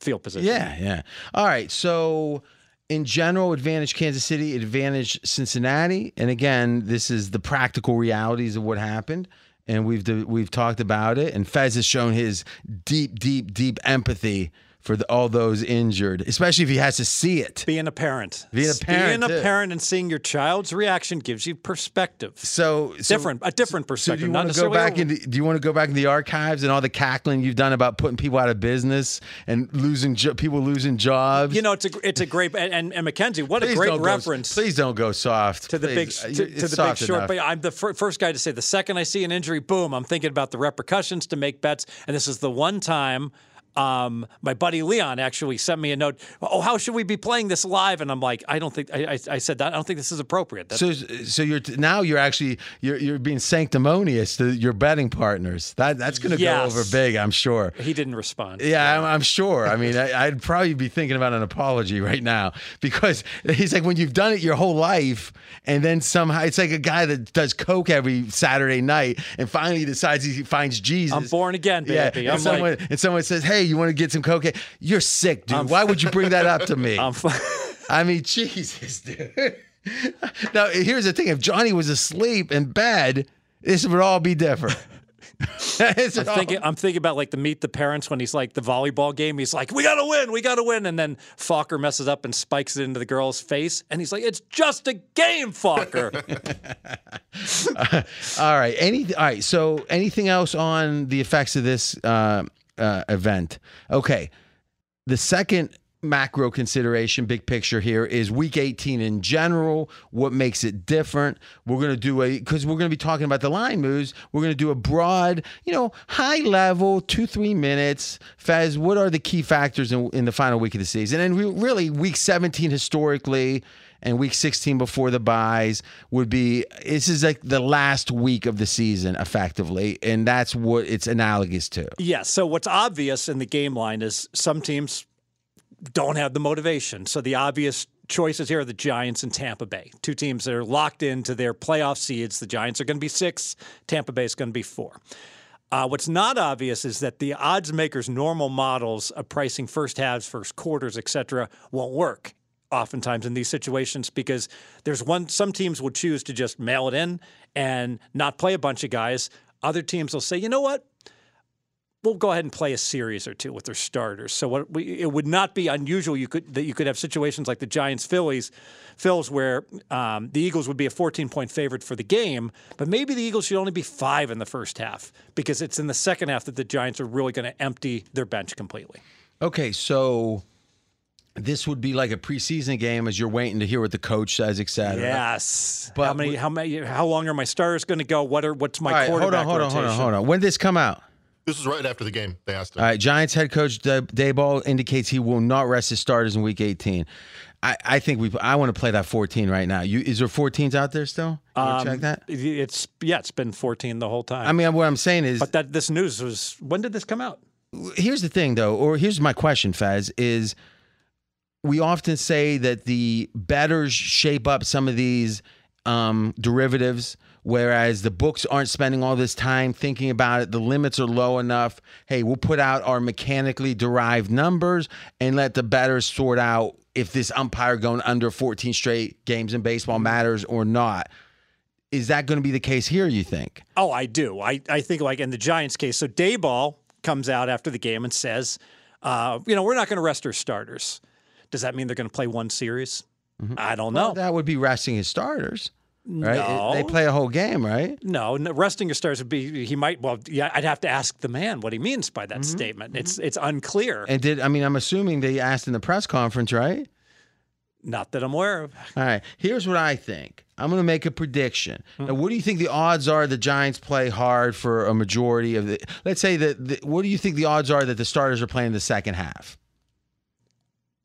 S4: field position.
S3: Yeah, yeah. All right. So, in general, advantage Kansas City, advantage Cincinnati, and again, this is the practical realities of what happened, and we've we've talked about it. And Fez has shown his deep, deep, deep empathy for the, all those injured, especially if he has to see it.
S4: Being a parent,
S3: Being a parent,
S4: being a
S3: too.
S4: parent, and seeing your child's reaction gives you perspective.
S3: So, so
S4: different, a different
S3: So
S4: perspective.
S3: do you want to go
S4: necessarily
S3: back into? Do you want to go back in the archives and all the cackling you've done about putting people out of business and losing jo- people losing jobs?
S4: You know, it's a it's a great and and, Mackenzie, what a great
S3: don't go-
S4: reference.
S3: please don't go soft
S4: to the big to,
S3: Uh,
S4: to the big short.
S3: enough.
S4: But I'm the fir- first guy to say the second I see an injury, boom, I'm thinking about the repercussions to make bets. And this is the one time. Um, my buddy Leon actually sent me a note. Oh, how should we be playing this live? And I'm like, I don't think I, I, I said that. I don't think this is appropriate. That's,
S3: So, so you're now you're actually you're you're being sanctimonious to your betting partners. That that's going to
S4: Yes.
S3: go over big, I'm sure.
S4: he didn't respond.
S3: Yeah, I'm, I'm sure. I mean, I, I'd probably be thinking about an apology right now because he's like when you've done it your whole life, and then somehow it's like a guy that does coke every Saturday night, and finally decides he finds Jesus.
S4: I'm born again,
S3: Yeah, and
S4: I'm
S3: someone
S4: like,
S3: and someone says, "Hey, you want to get some cocaine?" You're sick, dude. Why would you bring that up to me?
S4: I'm fine.
S3: I mean, Jesus, dude. now, here's the thing: if Johnny was asleep in bed, this would all be different.
S4: I'm thinking, I'm thinking about like the meet the parents when he's like the volleyball game. He's like, "We gotta win, we gotta win," and then Focker messes up and spikes it into the girl's face, and he's like, "It's just a game, Focker."
S3: all right. Any. All right. So, anything else on the effects of this uh, uh, event? Okay. The second macro consideration, big picture here, is week 18 in general. What makes it different? We're going to do a, because we're going to be talking about the line moves, we're going to do a broad, you know, high level, two, three minutes. Fez, what are the key factors in, in the final week of the season? And we, really, week 17 historically, and week 16 before the buys would be this is like the last week of the season effectively and that's what it's analogous to
S4: Yeah. So what's obvious in the game line is some teams don't have the motivation. So the obvious choices here are the Giants and Tampa Bay, two teams that are locked into their playoff seeds. The Giants are going to be six, Tampa Bay is going to be four. Uh, what's not obvious is that the odds makers' normal models of pricing first halves, first quarters, et cetera, won't work oftentimes in these situations because there's one some teams will choose to just mail it in and not play a bunch of guys. Other teams will say, you know what? We'll go ahead and play a series or two with their starters. So what we, it would not be unusual you could that you could have situations like the Giants Phillies, Phils where um, the Eagles would be a 14 point favorite for the game, but maybe the Eagles should only be five in the first half because it's in the second half that the Giants are really going to empty their bench completely.
S3: okay so this would be like a preseason game as you're waiting to hear what the coach says etc
S4: Yes.
S3: But
S4: how many? How many? How long are my starters going to go? What are? What's my
S3: all right hold
S4: quarterback
S3: on hold on hold on
S4: rotation?
S3: hold on when did this come out
S5: This was right after the game. They asked him.
S3: All right, Giants head coach Da- Daboll indicates he will not rest his starters in Week 18. I, I think we. I want to play that 14 right now. You is there 14s out there still? You wanna check um, that.
S4: It's yeah, it's been 14 the whole time.
S3: I mean, what I'm saying is,
S4: but that this news was when did this come out?
S3: here's the thing though, or here's my question, Fez, is we often say that the betters shape up some of these um, derivatives, whereas the books aren't spending all this time thinking about it. The limits are low enough. Hey, we'll put out our mechanically derived numbers and let the betters sort out if this umpire going under 14 straight games in baseball matters or not. Is that going to be the case here, you think?
S4: Oh, I do. I, I think like in the Giants case. So Daboll comes out after the game and says, uh, you know, we're not going to rest our starters. Does that mean they're going to play one series? Mm-hmm. I don't know.
S3: That would be resting his starters, right?
S4: No.
S3: They play a whole game, right?
S4: No, no, resting your stars would be he might well yeah I'd have to ask the man what he means by that
S3: Mm-hmm.
S4: statement. It's mm-hmm. it's unclear.
S3: And did I mean I'm assuming they asked in the press conference, right?
S4: Not that I'm aware of.
S3: All right. Here's what I think. I'm going to make a prediction. Hmm. Now, what do you think the odds are the Giants play hard for a majority of the? Let's say that. The, what do you think the odds are that the starters are playing the second half?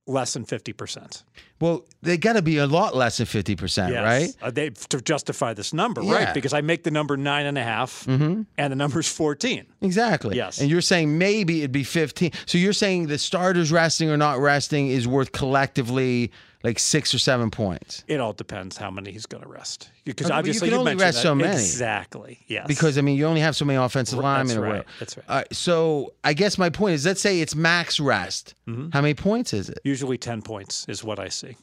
S4: Less than fifty percent.
S3: Well, they got to be a lot less than fifty percent, right?
S4: Uh, they to justify this number,
S3: Yeah.
S4: right? Because I make the number nine and a half, and the number's fourteen.
S3: Exactly.
S4: Yes.
S3: And you're saying maybe it'd be 15. So you're saying the starters resting or not resting is worth collectively like six or seven points.
S4: It all depends how many he's going to rest. Because
S3: Okay, but you
S4: obviously
S3: can only
S4: mentioned
S3: rest
S4: that.
S3: so many.
S4: Exactly. Yes.
S3: Because I mean, you only have so many offensive linemen.
S4: that's right, that's right.
S3: All right, so I guess my point is, let's say it's max rest.
S4: Mm-hmm.
S3: How many points is it?
S4: usually ten points is what I see.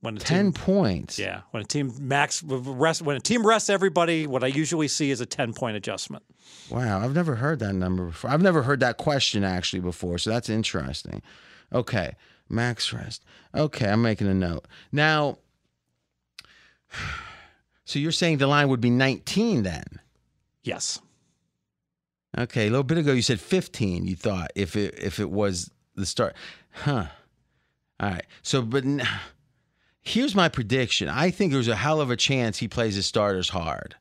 S4: When a
S3: Ten
S4: team,
S3: points.
S4: yeah, when a team max rest, when a team rests everybody, what I usually see is a ten point adjustment.
S3: Wow, I've never heard that number before. I've never heard that question actually before, so that's interesting. Okay, max rest. Okay, I'm making a note. Now, so you're saying the line would be 19 then?
S4: Yes.
S3: Okay, a little bit ago you said 15. You thought if it if it was the start, huh? All right. So, but n- here's my prediction. I think there's a hell of a chance he plays his starters hard,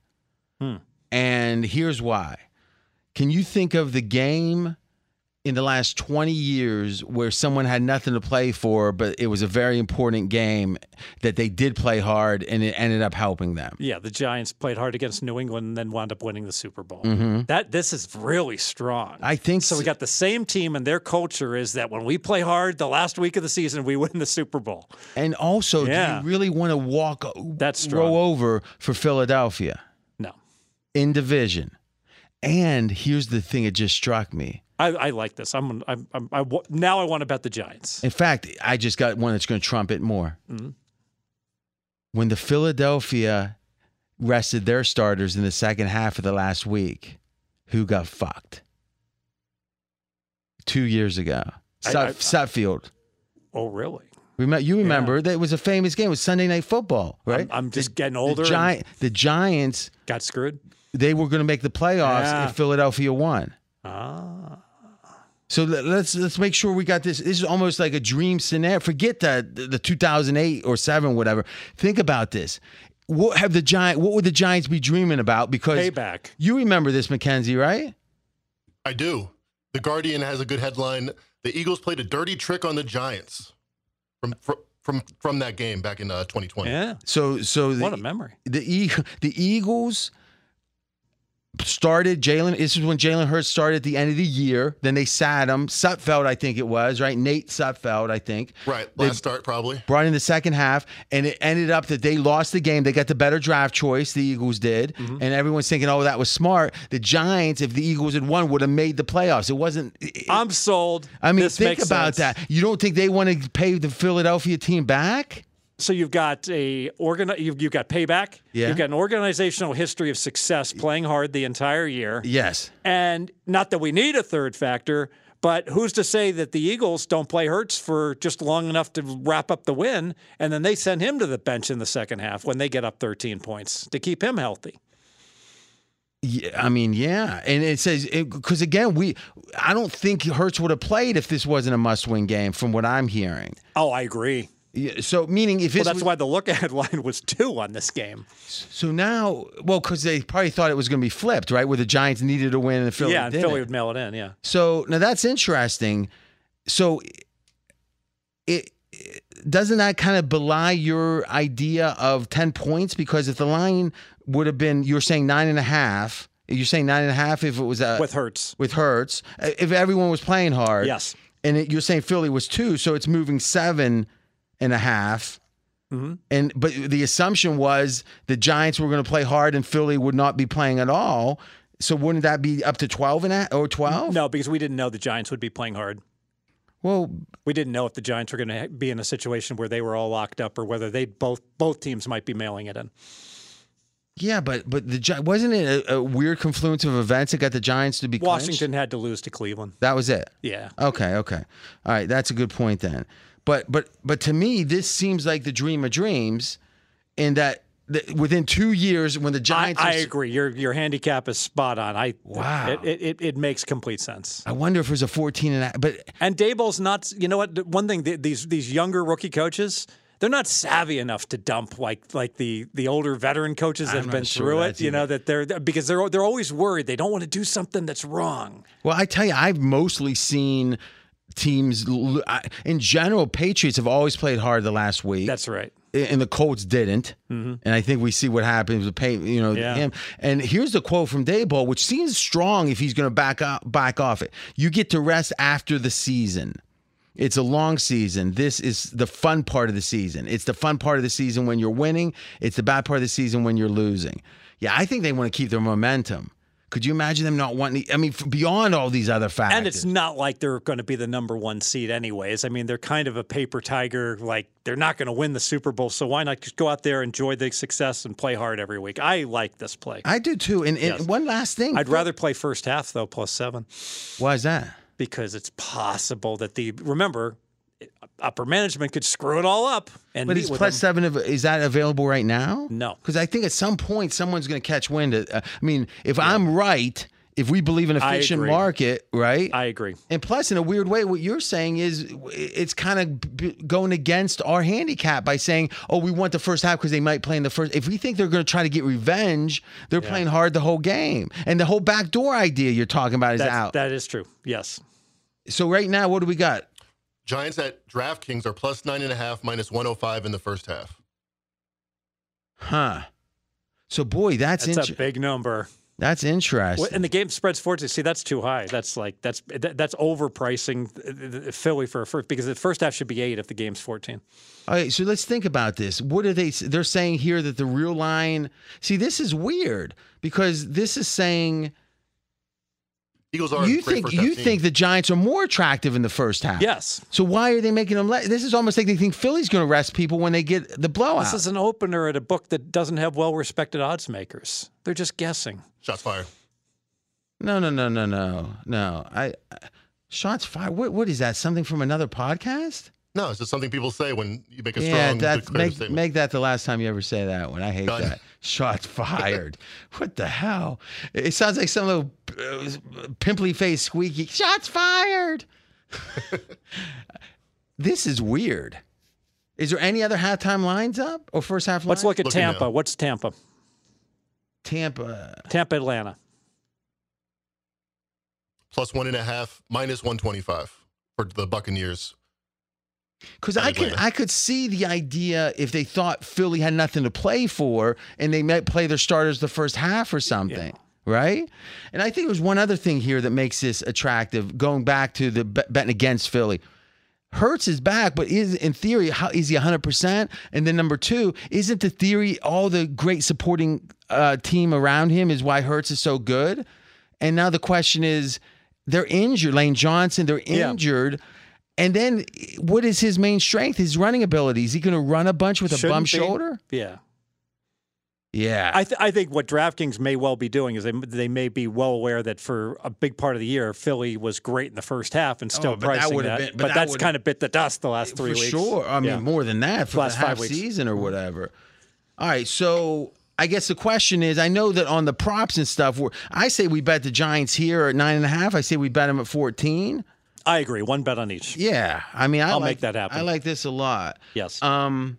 S3: hmm. and here's why. Can you think of the game in the last 20 years where someone had nothing to play for, but it was a very important game that they did play hard and it ended up helping them?
S4: Yeah, the Giants played hard against New England and then wound up winning the Super Bowl.
S3: Mm-hmm.
S4: That this is really strong.
S3: I think
S4: so. We got the same team, and their culture is that when we play hard, the last week of the season, we win the Super Bowl.
S3: And also,
S4: Yeah.
S3: do you really want to walk
S4: That's strong.
S3: row over for Philadelphia
S4: No,
S3: in division? And here's the thing: it just struck me.
S4: I, I like this. I'm, I'm, I'm I, now I want to bet the Giants.
S3: In fact, I just got one that's going to trump it more.
S4: Mm-hmm.
S3: When the Philadelphia rested their starters in the second half of the last week, who got fucked? Two years ago, Sut- Sudfeld.
S4: Oh, really?
S3: You remember that it was a famous game. It was Sunday Night Football, right?
S4: I'm just getting
S3: the,
S4: older. and
S3: Gi- the Giants
S4: got screwed.
S3: They were going to make the playoffs
S4: Yeah.
S3: if Philadelphia won.
S4: Ah,
S3: So let- let's let's make sure we got this. This is almost like a dream scenario. Forget the the 2008 or seven, whatever. Think about this. What have the giant? What would the Giants be dreaming about? Because
S4: payback.
S3: you remember this, McKenzie, right?
S5: I do. The Guardian has a good headline. The Eagles played a dirty trick on the Giants from from from, from that game back in uh, 2020.
S4: Yeah.
S3: So so the,
S4: What a memory.
S3: the E- the Eagles started Jalen. This is when Jalen Hurts started at the end of the year. Then they sat him. Sudfeld, I think it was right. Nate Sudfeld, I think.
S5: Right.
S3: They
S5: Last start probably.
S3: brought in the second half, and it ended up that they lost the game. They got the better draft choice. The Eagles did,
S4: Mm-hmm.
S3: and everyone's thinking, "Oh, that was smart." The Giants, if the Eagles had won, would have made the playoffs. It wasn't. it-
S4: I'm sold.
S3: I mean,
S4: This
S3: think
S4: makes
S3: about
S4: sense.
S3: that. You don't think they want to pay the Philadelphia team back?
S4: So you've got a organ. You've, you've got payback.
S3: Yeah.
S4: You've got an organizational history of success, playing hard the entire year.
S3: Yes.
S4: And not that we need a third factor, but who's to say that the Eagles don't play Hurts for just long enough to wrap up the win, and then they send him to the bench in the second half when they get up 13 points to keep him healthy.
S3: Yeah, I mean, yeah, and it says because again, we I don't think Hurts would have played if this wasn't a must-win game, from what I'm hearing.
S4: Oh, I agree.
S3: Yeah, so meaning if
S4: Well, that's why the look ahead line was two on this game.
S3: so now, well, because they probably thought it was going to be flipped, right? Where the Giants needed to win and Philly
S4: yeah, and. Philly would mail it in. Yeah.
S3: So now that's interesting. So it, it doesn't that kind of belie your idea of ten points? Because if the line would have been, you're saying nine and a half. You're saying nine and a half if it was uh,
S4: With Hurts.
S3: with Hurts. uh, If everyone was playing hard,
S4: Yes.
S3: And it, you're saying Philly was two, so it's moving seven and a half.
S4: Mm-hmm.
S3: And but the assumption was the Giants were going to play hard and Philly would not be playing at all. So wouldn't that be up to twelve and a, or twelve?
S4: No, because we didn't know the Giants would be playing hard.
S3: Well,
S4: We didn't know if the Giants were going to be in a situation where they were all locked up or whether they both both teams might be mailing it in.
S3: yeah, but but the Gi- wasn't it a, a weird confluence of events that got the Giants to be clinched?
S4: Washington had to lose to Cleveland.
S3: That was it.
S4: Yeah.
S3: Okay, okay. All right, that's a good point then. But but but to me, this seems like the dream of dreams, in that, within two years, when the Giants,
S4: I
S3: are-
S4: agree. Your your handicap is spot on. I
S3: Wow.
S4: It, it, it, makes complete sense.
S3: I wonder if it was a fourteen and a, but
S4: And Daboll's not. You know what? One thing these these younger rookie coaches. They're not savvy enough to dump like like the the older veteran coaches that
S3: I'm
S4: have been
S3: sure
S4: through it. You know that they're because they're they're always worried. They don't want to do something that's wrong.
S3: well, I tell you, I've mostly seen teams in general. Patriots have always played hard the last week.
S4: That's right.
S3: and the Colts didn't. Mm-hmm. And I think we see what happens with pay, you know,
S4: Yeah.
S3: him. And here's the quote from Daboll, which seems strong if he's going to back up, back off it. You get to rest after the season. It's a long season. This is the fun part of the season. It's the fun part of the season when you're winning. It's the bad part of the season when you're losing. Yeah, I think they want to keep their momentum. Could you imagine them not wanting? I mean, beyond all these other factors.
S4: And it's not like they're going to be the number one seed, anyways. I mean, they're kind of a paper tiger. Like they're not going to win the Super Bowl, so why not just go out there, enjoy the success, and play hard every week? I like this play.
S3: I do too. And, and
S4: Yes.
S3: one last thing.
S4: I'd rather play first half though, plus seven,
S3: Why is that?
S4: because it's possible that the remember upper management could screw it all up. And
S3: But he's plus seven. Of, is that available right now?
S4: No.
S3: because I think at some point someone's going to catch wind. Of, uh, I mean, if I'm right, if we believe in a efficient market, right?
S4: I agree.
S3: and plus, in a weird way, what you're saying is it's kind of b- going against our handicap by saying, "Oh, we want the first half because they might play in the first. If we think they're going to try to get revenge, they're playing hard the whole game, and the whole backdoor idea you're talking about is
S4: That's,
S3: out.
S4: that is true. Yes.
S3: so right now, what do we got?
S5: Giants at DraftKings are plus nine and a half, minus 105 in the first half.
S3: Huh? So, boy, that's interesting.
S4: That's
S3: inter-
S4: a big number.
S3: that's interesting.
S4: Well, and the game spreads 14. See, that's too high. That's like that's that, that's overpricing uh, Philly for a first because the first half should be eight if the game's 14.
S3: All right, so let's think about this. What are they? They're saying here that the real line. See, this is weird because this is saying
S5: Eagles are
S3: you think you
S5: team.
S3: think the Giants are more attractive in the first half.
S4: Yes.
S3: So why are they making them? Le- this is almost like they think Philly's going to rest people when they get the blowout.
S4: This is an opener at a book that doesn't have well-respected odds makers. They're just guessing.
S5: shots fired.
S3: no, no, no, no, no, no. I, I shots fired. What? What is that? Something from another podcast?
S5: No, it's just something people say when you make a
S3: Yeah,
S5: strong,
S3: that
S5: declarative
S3: make
S5: statement.
S3: make that the last time you ever say that one. I hate
S5: Done.
S3: that. Shots fired. what the hell? It sounds like some little uh, pimply face squeaky. Shots fired. this is weird. Is there any other halftime lines up or first half lines?
S4: Let's look at
S5: Looking
S4: Tampa.
S5: now.
S4: What's Tampa?
S3: Tampa.
S4: Tampa, Atlanta.
S5: plus one and a half, minus 125 for the Buccaneers.
S3: Because I could I could see the idea if they thought Philly had nothing to play for and they might play their starters the first half or something. Right? And I think there's one other thing here that makes this attractive, going back to the betting against Philly. Hurts is back, but is in theory, how is he 100%? And then number two, isn't the theory all the great supporting uh, team around him is why Hurts is so good? And now the question is, they're injured. Lane Johnson, they're
S4: Yeah.
S3: And then what is his main strength? His running ability. Is he going to run a bunch with a
S4: Shouldn't
S3: bum
S4: be.
S3: shoulder?
S4: Yeah.
S3: Yeah.
S4: I, th- I think what DraftKings may well be doing is they, they may be well aware that for a big part of the year, Philly was great in the first half and oh, still
S3: Oh, but that
S4: pricing
S3: would've
S4: that.
S3: been- but
S4: but
S3: that
S4: that's kind of bit the dust the last three
S3: for
S4: weeks.
S3: sure. I mean,
S4: Yeah.
S3: more than that for
S4: Last
S3: the
S4: five
S3: half
S4: weeks.
S3: season or whatever. All right, so I guess the question is: I know that on the props and stuff, I say we bet the Giants here at nine and a half. I say we bet them at fourteen.
S4: I agree. One bet on each.
S3: Yeah, I mean, I
S4: I'll
S3: like,
S4: make that happen.
S3: I like this a lot.
S4: Yes.
S3: Um,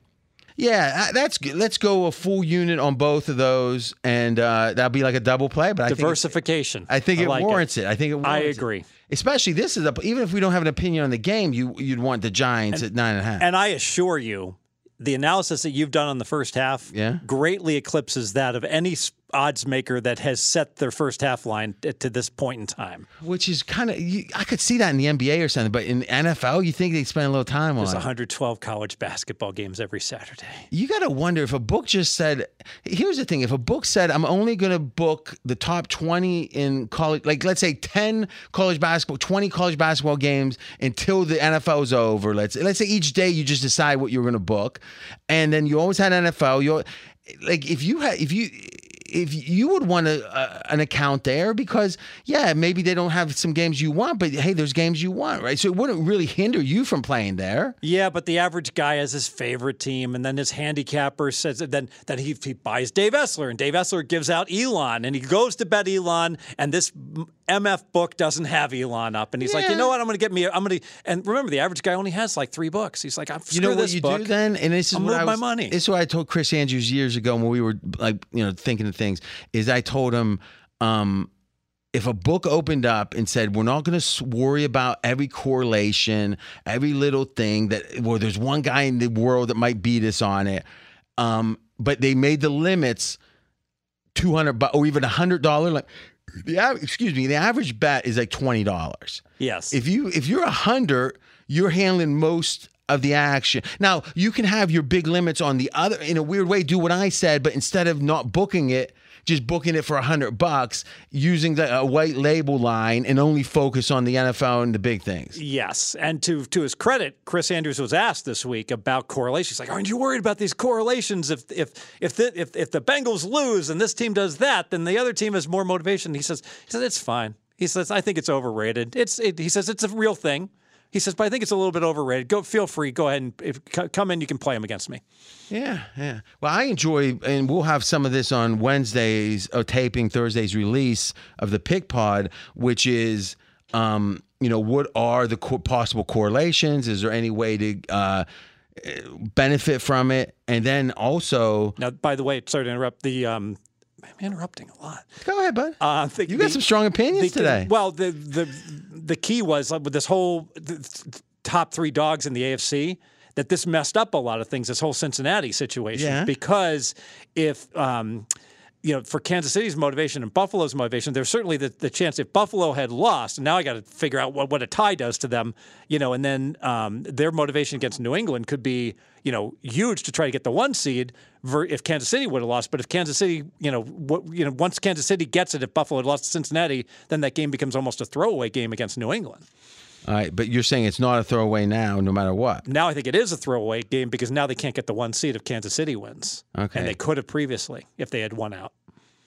S3: yeah, that's good. Let's go a full unit on both of those, and uh, that'll be like a double play. But I think
S4: Diversification.
S3: I think it
S4: like
S3: warrants it. I think it. Warrants
S4: I
S3: it.
S4: agree.
S3: Especially this is a even if we don't have an opinion on the game, you you'd want the Giants at nine and a half.
S4: And I assure you, the analysis that you've done on the first half
S3: Yeah.
S4: greatly eclipses that of any odds maker that has set their first half line to this point in time.
S3: which is kind of I could see that in the NBA or something, but in NFL, you think they'd spend a little time
S4: There's
S3: on. it.
S4: 112 college basketball games every Saturday.
S3: You got to wonder if a book just said, here's the thing if a book said, I'm only going to book the top 20 in college, like let's say 10 college basketball, 20 college basketball games until the NFL's over. Let's, let's say each day you just decide what you're going to book. And then you always had NFL. You like if you had, if you, if you would want a, an account there because yeah maybe they don't have some games you want but hey there's games you want right? So it wouldn't really hinder you from playing there.
S4: Yeah, but the average guy has his favorite team, and then his handicapper says then then he, he buys Dave Essler, and Dave Essler gives out Elon, and he goes to bet Elon, and this MF book doesn't have Elon up, and he's like, you know what, I'm going to get me, I'm going to, and remember the average guy only has like three books. He's like, I'm
S3: you know what
S4: this
S3: you
S4: book.
S3: do then, and this is
S4: I'll
S3: what I
S4: my money.
S3: This is what I told Chris Andrews years ago when we were like, you know, thinking of things. Is I told him, um, if a book opened up and said we're not going to worry about every correlation, every little thing that, well, there's one guy in the world that might beat us on it, um, but they made the limits two hundred or even a hundred dollar. Like the excuse me, the average bet is like twenty dollars.
S4: yes.
S3: If you if you're a hundred, you're handling most of the action. Now you can have your big limits on the other in a weird way. Do what I said, but instead of not booking it, just booking it for a hundred bucks, using the a white label line, and only focus on the NFL and the big things.
S4: Yes, and to to his credit, Chris Andrews was asked this week about correlations. He's like, "Aren't you worried about these correlations? If if if the if, if the Bengals lose and this team does that, then the other team has more motivation." He says, "He says it's fine." He says, "I think it's overrated. It's it, he says it's a real thing." He says, "But I think it's a little bit overrated. Go, feel free. Go ahead and if, c- come in. You can play them against me."
S3: Yeah, yeah. Well, I enjoy, and we'll have some of this on Wednesdays, uh, taping Thursday's release of the Pick Pod, which is, um, you know, what are the co- possible correlations? Is there any way to uh, benefit from it? And then also,
S4: Now, by the way, sorry to interrupt. The um, I'm interrupting a lot.
S3: go ahead, bud.
S4: Uh, the-
S3: you got
S4: the-
S3: some strong opinions
S4: the-
S3: today.
S4: Well, the the the key was like, with this whole top three dogs in the AFC that this messed up a lot of things. This whole Cincinnati situation
S3: Yeah.
S4: because if. Um, you know, for Kansas City's motivation and Buffalo's motivation, there's certainly the, the chance if Buffalo had lost, and now I got to figure out what, what a tie does to them, you know, and then um, their motivation against New England could be, you know, huge to try to get the one seed if Kansas City would have lost. But if Kansas City, you know, you know, once Kansas City gets it, if Buffalo had lost to Cincinnati, then that game becomes almost a throwaway game against New England.
S3: All right, but you're saying it's not a throwaway now, no matter what.
S4: Now I think it is a throwaway game because now they can't get the one seed if Kansas City wins.
S3: Okay.
S4: And they could have previously if they had won out.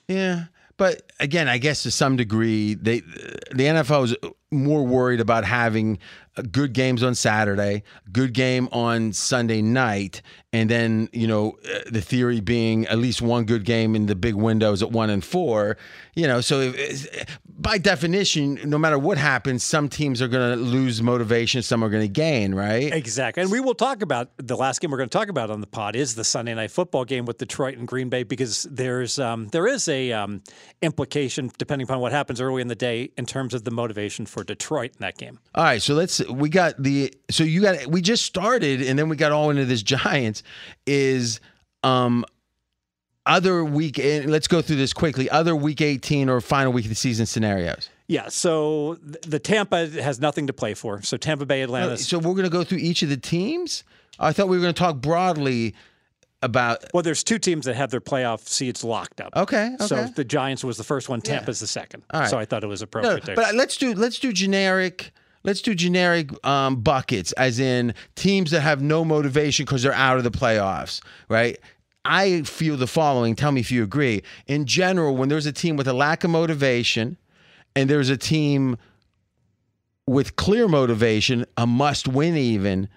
S3: Yeah, but again, I guess to some degree, they the NFL is more worried about having uh, good games on Saturday, good game on Sunday night, and then you know uh, the theory being at least one good game in the big windows at one and four. You know, so if, by definition, no matter what happens, some teams are going to lose motivation, some are going to gain, right?
S4: Exactly. And we will talk about the last game we're going to talk about on the pod is the Sunday night football game with Detroit and Green Bay because there's um, there is a um, implication depending upon what happens early in the day in terms of the motivation for Detroit in that game.
S3: All right, so let's we got the so you got we just started and then we got all into this Giants is um other week and let's go through this quickly. Other week 18 or final week of the season scenarios.
S4: Yeah, so the Tampa has nothing to play for. So Tampa Bay, Atlanta.
S3: So we're going to go through each of the teams? I thought we were going to talk broadly about
S4: well, there's two teams that have their playoff seats locked up.
S3: Okay,
S4: So the Giants was the first one, Tampa's the second.
S3: right.
S4: So I thought it was
S3: No,
S4: appropriate there.
S3: but let's do let's do generic let's do generic um, buckets as in teams that have no motivation because they're out of the playoffs, right? I feel the following. Tell me if you agree. In general, when there's a team with a lack of motivation, and there's a team with clear motivation, a must win even.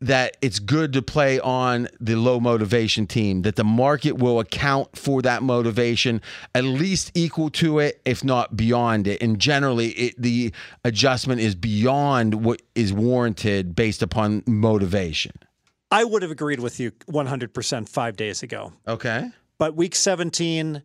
S3: That it's good to play on the low motivation team, that the market will account for that motivation at least equal to it, if not beyond it. And generally, it, the adjustment is beyond what is warranted based upon motivation.
S4: I would have agreed with you 100% five days ago.
S3: Okay.
S4: But week 17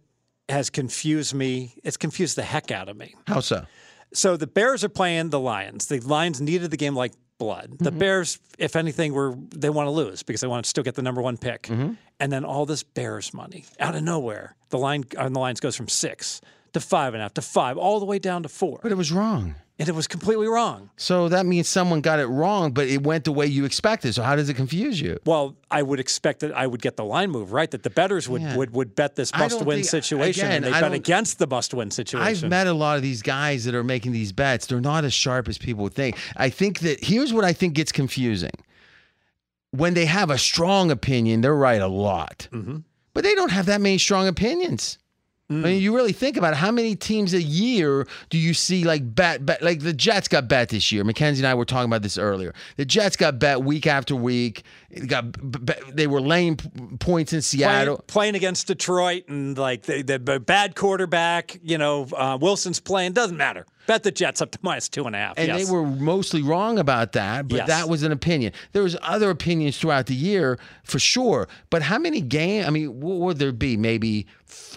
S4: has confused me. It's confused the heck out of me.
S3: How so?
S4: So the Bears are playing the Lions. The Lions needed the game like blood. The mm-hmm. Bears, if anything, were they want to lose because they want to still get the number one pick. Mm-hmm. And then all this Bears money out of nowhere. The line on the lines goes from six to five and a half to five, all the way down to four.
S3: But it was wrong.
S4: And it was completely wrong.
S3: So that means someone got it wrong, but it went the way you expected. So how does it confuse you?
S4: Well, I would expect that I would get the line move right. That the betters would
S3: Yeah.
S4: would, would bet this must win
S3: think-
S4: situation,
S3: again,
S4: and they
S3: I
S4: bet against the must win situation.
S3: I've met a lot of these guys that are making these bets. They're not as sharp as people think. I think that here's what I think gets confusing. When they have a strong opinion, they're right a lot. Mm-hmm. But they don't have that many strong opinions. I mean, you really think about it. How many teams a year do you see like bet, bet like the Jets got bet this year? Mackenzie and I were talking about this earlier. The Jets got bet week after week. It got they were laying points in Seattle.
S4: playing, playing against Detroit and like the, the bad quarterback, you know, uh, Wilson's playing doesn't matter. Bet the Jets up to minus two and a half.
S3: And
S4: yes.
S3: they were mostly wrong about that, but
S4: Yes.
S3: that was an opinion. There was other opinions throughout the year for sure. But how many games? I mean, what would there be? Maybe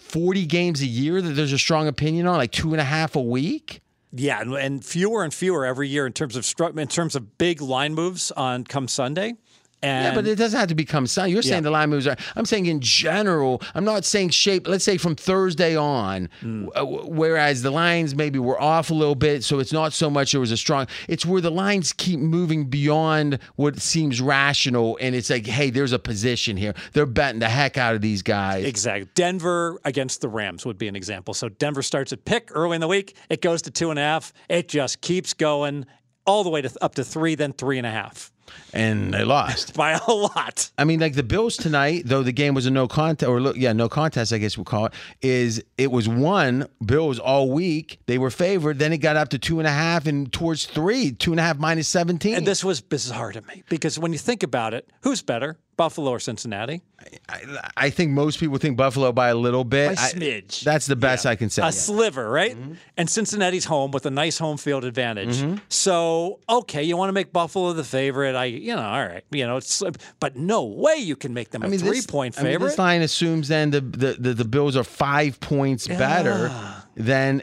S3: forty games a year that there's a strong opinion on, like two and a half a week.
S4: yeah, and, and fewer and fewer every year in terms of in terms of big line moves on come Sunday. And
S3: Yeah, but it doesn't have to become Sunday. You're saying the line moves are. I'm saying in general. I'm not saying shape. Let's say from Thursday on,
S4: Hmm.
S3: w- whereas the lines maybe were off a little bit, so it's not so much there was a strong. It's where the lines keep moving beyond what seems rational, and it's like, hey, there's a position here. They're betting the heck out of these guys.
S4: Exactly. Denver against the Rams would be an example. So Denver starts at pick early in the week. It goes to two and a half. It just keeps going all the way to up to three, then three and a half
S3: and they lost.
S4: by a lot.
S3: I mean, like the Bills tonight, though the game was a no contest, or look, yeah, no contest, I guess we'll call it. Is it was one Bills all week? They were favored. Then it got up to two and a half and towards three, two and a half minus seventeen.
S4: And this was bizarre to me because when you think about it, who's better, Buffalo or Cincinnati?
S3: I, I think most people think Buffalo by a little bit.
S4: By
S3: I-
S4: smidge.
S3: that's the best I can say.
S4: A
S3: yeah.
S4: sliver, right?
S3: Mm-hmm.
S4: And Cincinnati's home with a nice home field advantage. So, okay, you want to make Buffalo the favorite. I, you know, all right. You know, it's, but no way you can make them a
S3: this-
S4: three point
S3: I mean,
S4: favorite.
S3: this line assumes then the the, the, the Bills are five points better than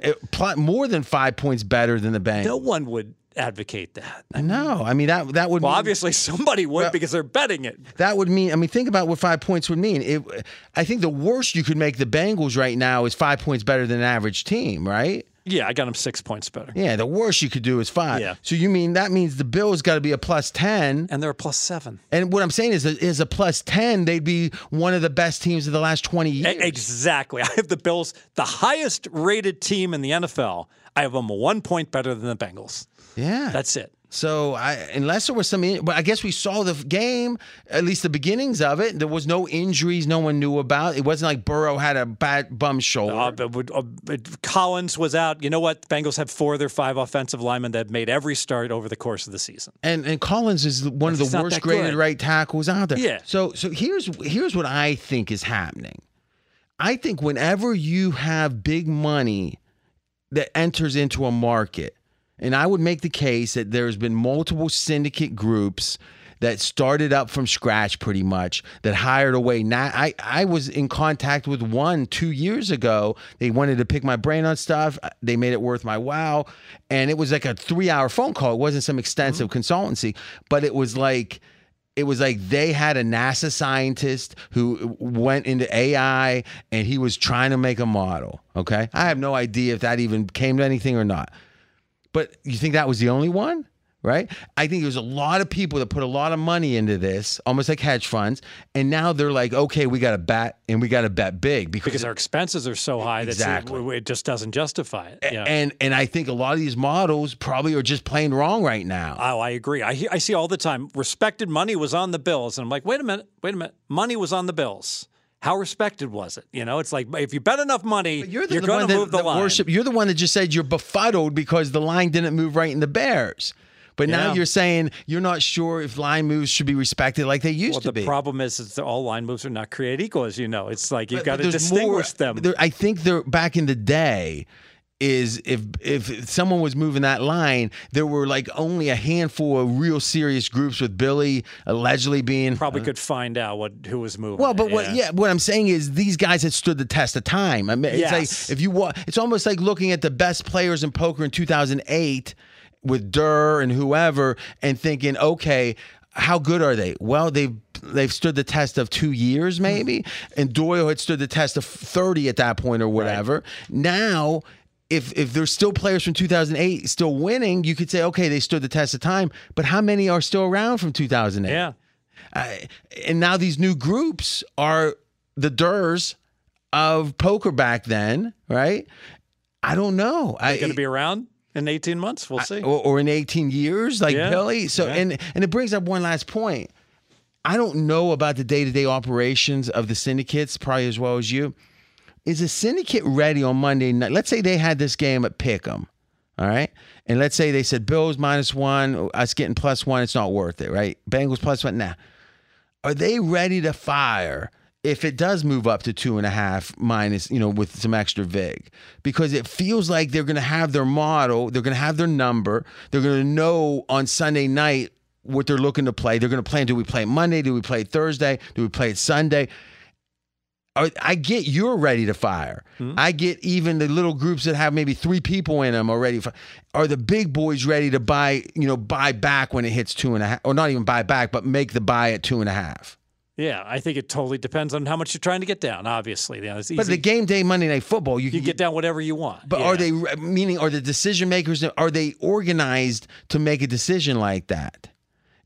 S3: more than five points better than the Bengals.
S4: no one would advocate that.
S3: I No, I mean that that would
S4: Well,
S3: mean,
S4: obviously somebody would because they're betting it.
S3: that would mean. I mean, think about what five points would mean. It, I think the worst you could make the Bengals right now is five points better than an average team, right?
S4: Yeah, I got them six points better.
S3: Yeah, the worst you could do is five.
S4: Yeah.
S3: So you mean that means the Bills got to be a plus ten,
S4: And they're a plus seven.
S3: and what I'm saying is, is a plus ten, they'd be one of the best teams of the last twenty years.
S4: E- Exactly. I have the Bills, the highest rated team in the NFL. I have them one point better than the Bengals.
S3: Yeah,
S4: That's it.
S3: So I, unless there was some, in- but I guess we saw the game, at least the beginnings of it. There was no injuries no one knew about. It wasn't like Burrow had a bad bum shoulder.
S4: Uh, but, uh, but Collins was out. You know what? The Bengals have four of their five offensive linemen that made every start over the course of the season.
S3: and and Collins is one of the worst graded
S4: good.
S3: right tackles out there.
S4: Yeah.
S3: So so here's here's what I think is happening. I think whenever you have big money that enters into a market, and I would make the case that there's been multiple syndicate groups that started up from scratch pretty much that hired away now I, I was in contact with one two years ago they wanted to pick my brain on stuff they made it worth my while and it was like a three hour phone call it wasn't some extensive mm-hmm. consultancy but it was like it was like they had a NASA scientist who went into AI and he was trying to make a model. Okay. I have no idea if that even came to anything or not. But you think that was the only one? Right? I think there's a lot of people that put a lot of money into this, almost like hedge funds. And now they're like, okay, we got to bet and we got to bet big because,
S4: Because our expenses are so high that
S3: Exactly.
S4: it, it just doesn't justify it. Yeah.
S3: and and I think a lot of these models probably are just plain wrong right now.
S4: Oh, I agree. I, I see all the time. Respected money was on the Bills, and I'm like, wait a minute, wait a minute. Money was on the Bills. How respected was it? You know, it's like if you bet enough money,
S3: But
S4: you're,
S3: you're the,
S4: going to
S3: that,
S4: move the line.
S3: worship. You're the one that just said you're befuddled because the line didn't move right in the Bears. But now you're saying you're not sure if line moves should be respected like they used
S4: Well,
S3: to
S4: the
S3: be.
S4: The problem is, is that all line moves are not created equal, as you know. It's like you've got to distinguish
S3: more-
S4: them.
S3: there- I think they're back in the day. Is if if someone was moving that line, there were like only a handful of real serious groups with Billy allegedly being
S4: Probably uh, could find out what who was moving.
S3: Well,
S4: it,
S3: but what? Yeah, what I'm saying is these guys had stood the test of time. I mean, it's
S4: Yes.
S3: like if you wa- it's almost like looking at the best players in poker in 2008 with Durr and whoever, and thinking, okay, how good are they? Well, they've they've stood the test of two years, maybe, and Doyle had stood the test of 30 at that point or whatever. Now. If, if there's still players from 2008 still winning, you could say, okay, they stood the test of time. But how many are still around from 2008?
S4: yeah.
S3: I- and now these new groups are the Durs of poker back then, right? I don't know. I
S4: Going to be around in 18 months. We'll see.
S3: or, or in 18 years, like
S4: Yeah.
S3: Billy. So
S4: Yeah.
S3: and and it brings up one last point. I don't know about the day to day operations of the syndicates probably as well as you. Is a syndicate ready on Monday night? Let's say they had this game at Pick'em, all right, and let's say they said Bills minus one, us getting plus one, it's not worth it, right? Bengals plus one, nah. Are they ready to fire if it does move up to two and a half minus, you know, with some extra vig? Because it feels like they're going to have their model, they're going to have their number, they're going to know on Sunday night what they're looking to play. They're going to plan: do we play Monday? Do we play Thursday? Do we play Sunday? I get you're ready to fire. Hmm? I get even the little groups that have maybe three people in them are ready. For, are the big boys ready to buy? You know, buy back when it hits two and a half, or not even buy back, but make the buy at two and a half.
S4: Yeah, I think it totally depends on how much you're trying to get down. Obviously, yeah, it's easy.
S3: But the game day Monday Night Football, you
S4: you
S3: can
S4: get down whatever you want.
S3: But
S4: Yeah.
S3: are they meaning? Are the decision makers? Are they organized to make a decision like that,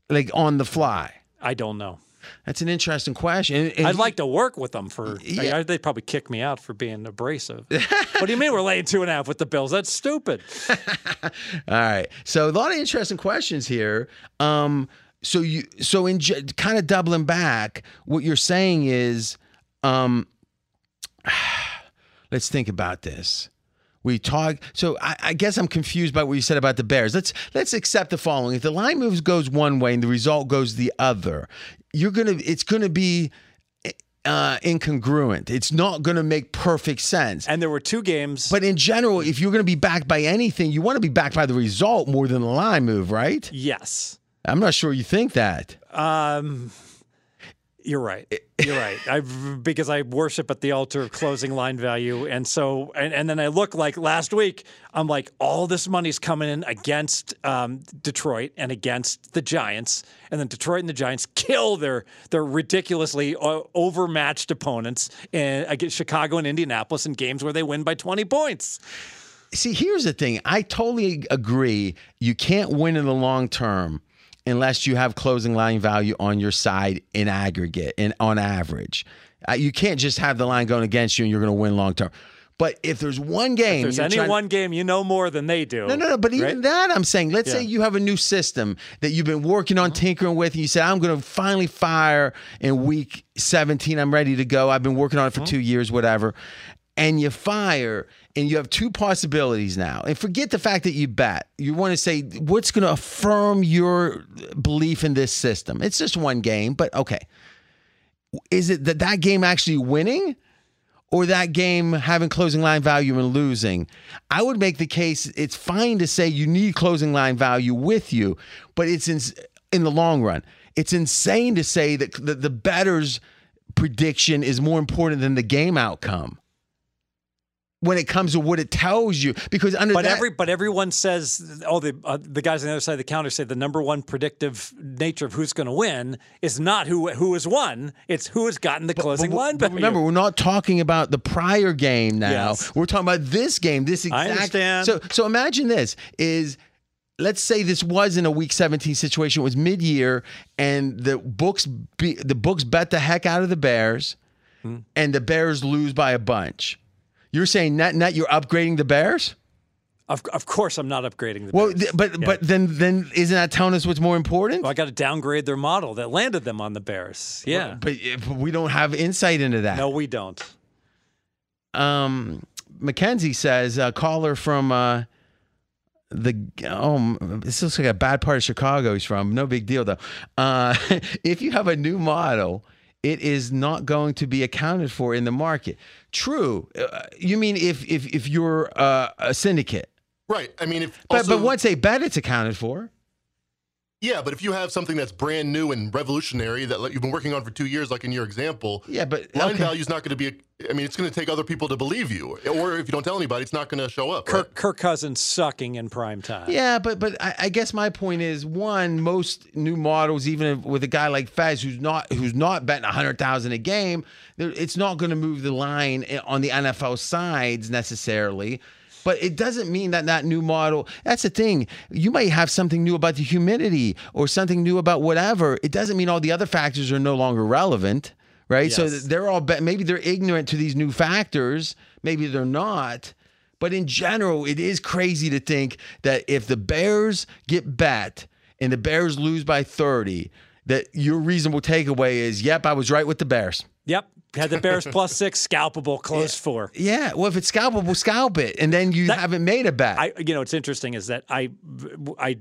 S3: like on the fly?
S4: I don't know.
S3: That's an interesting question. And- and
S4: I'd like to work with them for.
S3: Yeah.
S4: I- they'd probably kick me out for being abrasive. what do you mean we're laying two and a half with the Bills? That's stupid.
S3: All right. So a lot of interesting questions here. Um, so you so in kind of doubling back, what you're saying is, um, let's think about this. We talk. So I, I guess I'm confused by what you said about the Bears. Let's let's accept the following: if the line moves goes one way and the result goes the other, you're gonna it's gonna be uh, incongruent. It's not gonna make perfect sense.
S4: And there were two games.
S3: But in general, if you're going to be backed by anything, you want to be backed by the result more than the line move, right?
S4: yes,
S3: I'm not sure you think that.
S4: um, you're right. You're right. I because I worship at the altar of closing line value, and so and, and then I look like last week. I'm like, all this money's coming in against um, Detroit and against the Giants, and then Detroit and the Giants kill their their ridiculously uh, overmatched opponents in, against Chicago and Indianapolis in games where they win by 20 points.
S3: See, here's the thing. I totally agree. You can't win in the long term unless you have closing line value on your side in aggregate and on average. Uh, you can't just have the line going against you and you're going to win long term. But if there's one game,
S4: There's any
S3: trying to-
S4: one game you know more than they do.
S3: No, no, no. But even
S4: right?
S3: that, I'm saying, let's say
S4: Yeah. Mm-hmm.
S3: you have a new system that you've been working on, tinkering with, and you say, I'm going to finally fire in week 17. I'm ready to go. I've been working on it
S4: Mm-hmm.
S3: for two years, whatever. And you fire, and you have two possibilities now. And forget the fact that you bet. You want to say, what's going to affirm your belief in this system? It's just one game, but okay. Is it that that game actually winning? or that game having closing line value and losing. I would make the case it's fine to say you need closing line value with you, but it's in, in the long run. It's insane to say that the, the better's prediction is more important than the game outcome when it comes to what it tells you. Because under
S4: But
S3: that,
S4: every but everyone says oh the uh, the guys on the other side of the counter say the number one predictive nature of who's going to win is not who who has won it's who has gotten the closing
S3: But-
S4: line.
S3: but remember, we're not talking about the prior game now.
S4: Yes.
S3: We're talking about this game. This exact.
S4: I understand.
S3: So, so imagine this: is let's say this was in a Week 17 situation; it was mid-year, and the books be, the books bet the heck out of the Bears,
S4: Hmm.
S3: and the Bears lose by a bunch. You're saying net net you're upgrading the Bears?
S4: of, of course I'm not upgrading the.
S3: Well,
S4: Bears.
S3: th- but but then then isn't that telling us what's more important?
S4: Well, I got to downgrade their model that landed them on the Bears. Yeah.
S3: But if we don't have insight into that.
S4: no, we don't.
S3: um, Mackenzie says, a caller from uh, the oh this looks like a bad part of Chicago he's from. No big deal though. Uh, if you have a new model, it is not going to be accounted for in the market. True. Uh, you mean if if if you're uh, a syndicate,
S5: Right. I mean, if
S3: but
S5: also,
S3: but once they bet, it's accounted for.
S5: Yeah, but if you have something that's brand new and revolutionary that like, you've been working on for two years, like in your example,
S3: Yeah, but
S5: line
S3: okay.
S5: value is not going to be. I mean, it's going to take other people to believe you, or if you don't tell anybody, it's not going to show up. right?
S4: Kirk, Kirk Cousins sucking in prime time.
S3: Yeah, but but I, I guess my point is one most new models, even with a guy like Fez who's not who's not betting a hundred thousand a game, it's not going to move the line eh, on the NFL sides necessarily. But it doesn't mean that that new model. That's the thing. You might have something new about the humidity or something new about whatever. It doesn't mean all the other factors are no longer relevant, right? So they're all. Maybe they're ignorant to these new factors. Maybe they're not. But in general, it is crazy to think that if the Bears get bet and the Bears lose by 30, that your reasonable takeaway is, yep, I was right with the Bears.
S4: Yep. Had the Bears plus six, scalpable, close four.
S3: Yeah, well, if it's scalpable, scalp it, and then you haven't made a bet.
S4: I, you know, what's interesting is that I, I,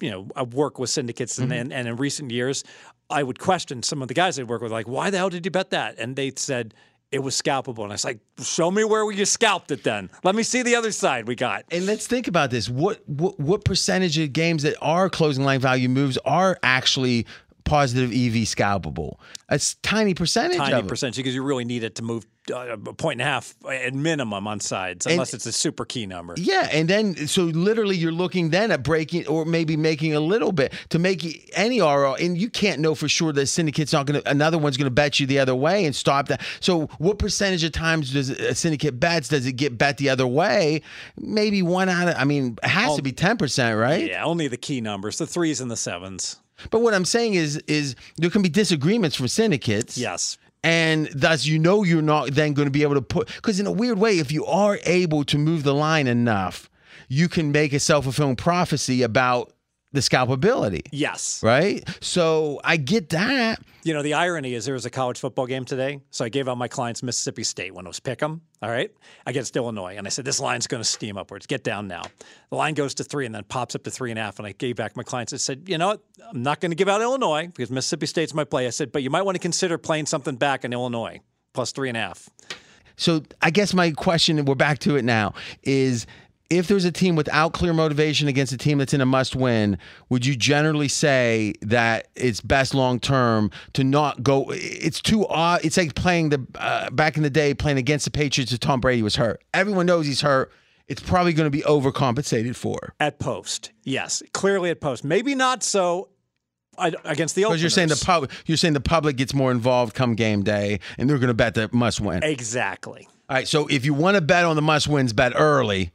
S4: you know, I work with syndicates, and mm-hmm. and, and in recent years, I would question some of the guys I work with, like, why the hell did you bet that? And they said it was scalpable, and I was like, show me where you scalped it. Then let me see the other side we got.
S3: and let's think about this. What, what what percentage of games that are closing line value moves are actually positive EV scalpable? It's tiny percentage.
S4: Tiny
S3: of it.
S4: percentage because you really need it to move uh, a point and a half at minimum on sides, unless it's a super key number.
S3: Yeah, and then so literally you're looking then at breaking or maybe making a little bit to make any RO, and you can't know for sure that syndicate's not going to another one's going to bet you the other way and stop that. So what percentage of times does a syndicate bets does it get bet the other way? Maybe one out of I mean it has to be ten percent, right?
S4: Yeah, only the key numbers, the threes and the sevens.
S3: But what I'm saying is is there can be disagreements from syndicates.
S4: Yes.
S3: And thus, you know, you're not then going to be able to put, because in a weird way, if you are able to move the line enough, you can make a self fulfilling prophecy about the scalpability,
S4: Yes.
S3: right? So I get that.
S4: You know, the irony is there was a college football game today. So I gave out my clients Mississippi State when it was pick 'em, all right, against Illinois. And I said, this line's going to steam upwards. Get down now. The line goes to three and then pops up to three and a half. And I gave back my clients. I said, you know what? I'm not going to give out Illinois because Mississippi State's my play. I said, but you might want to consider playing something back in Illinois plus three and a half.
S3: So I guess my question, and we're back to it now, is if there's a team without clear motivation against a team that's in a must win, would you generally say that it's best long term to not go? It's too odd. It's like playing the uh, back in the day playing against the Patriots if Tom Brady was hurt. Everyone knows he's hurt. It's probably going to be overcompensated for.
S4: At post, yes, clearly at post. Maybe not so uh, against the
S3: Because you're saying the
S4: openers.
S3: pub, you're saying the public gets more involved come game day, and they're going to bet the must win.
S4: Exactly.
S3: All right, so if you want to bet on the must wins, bet early.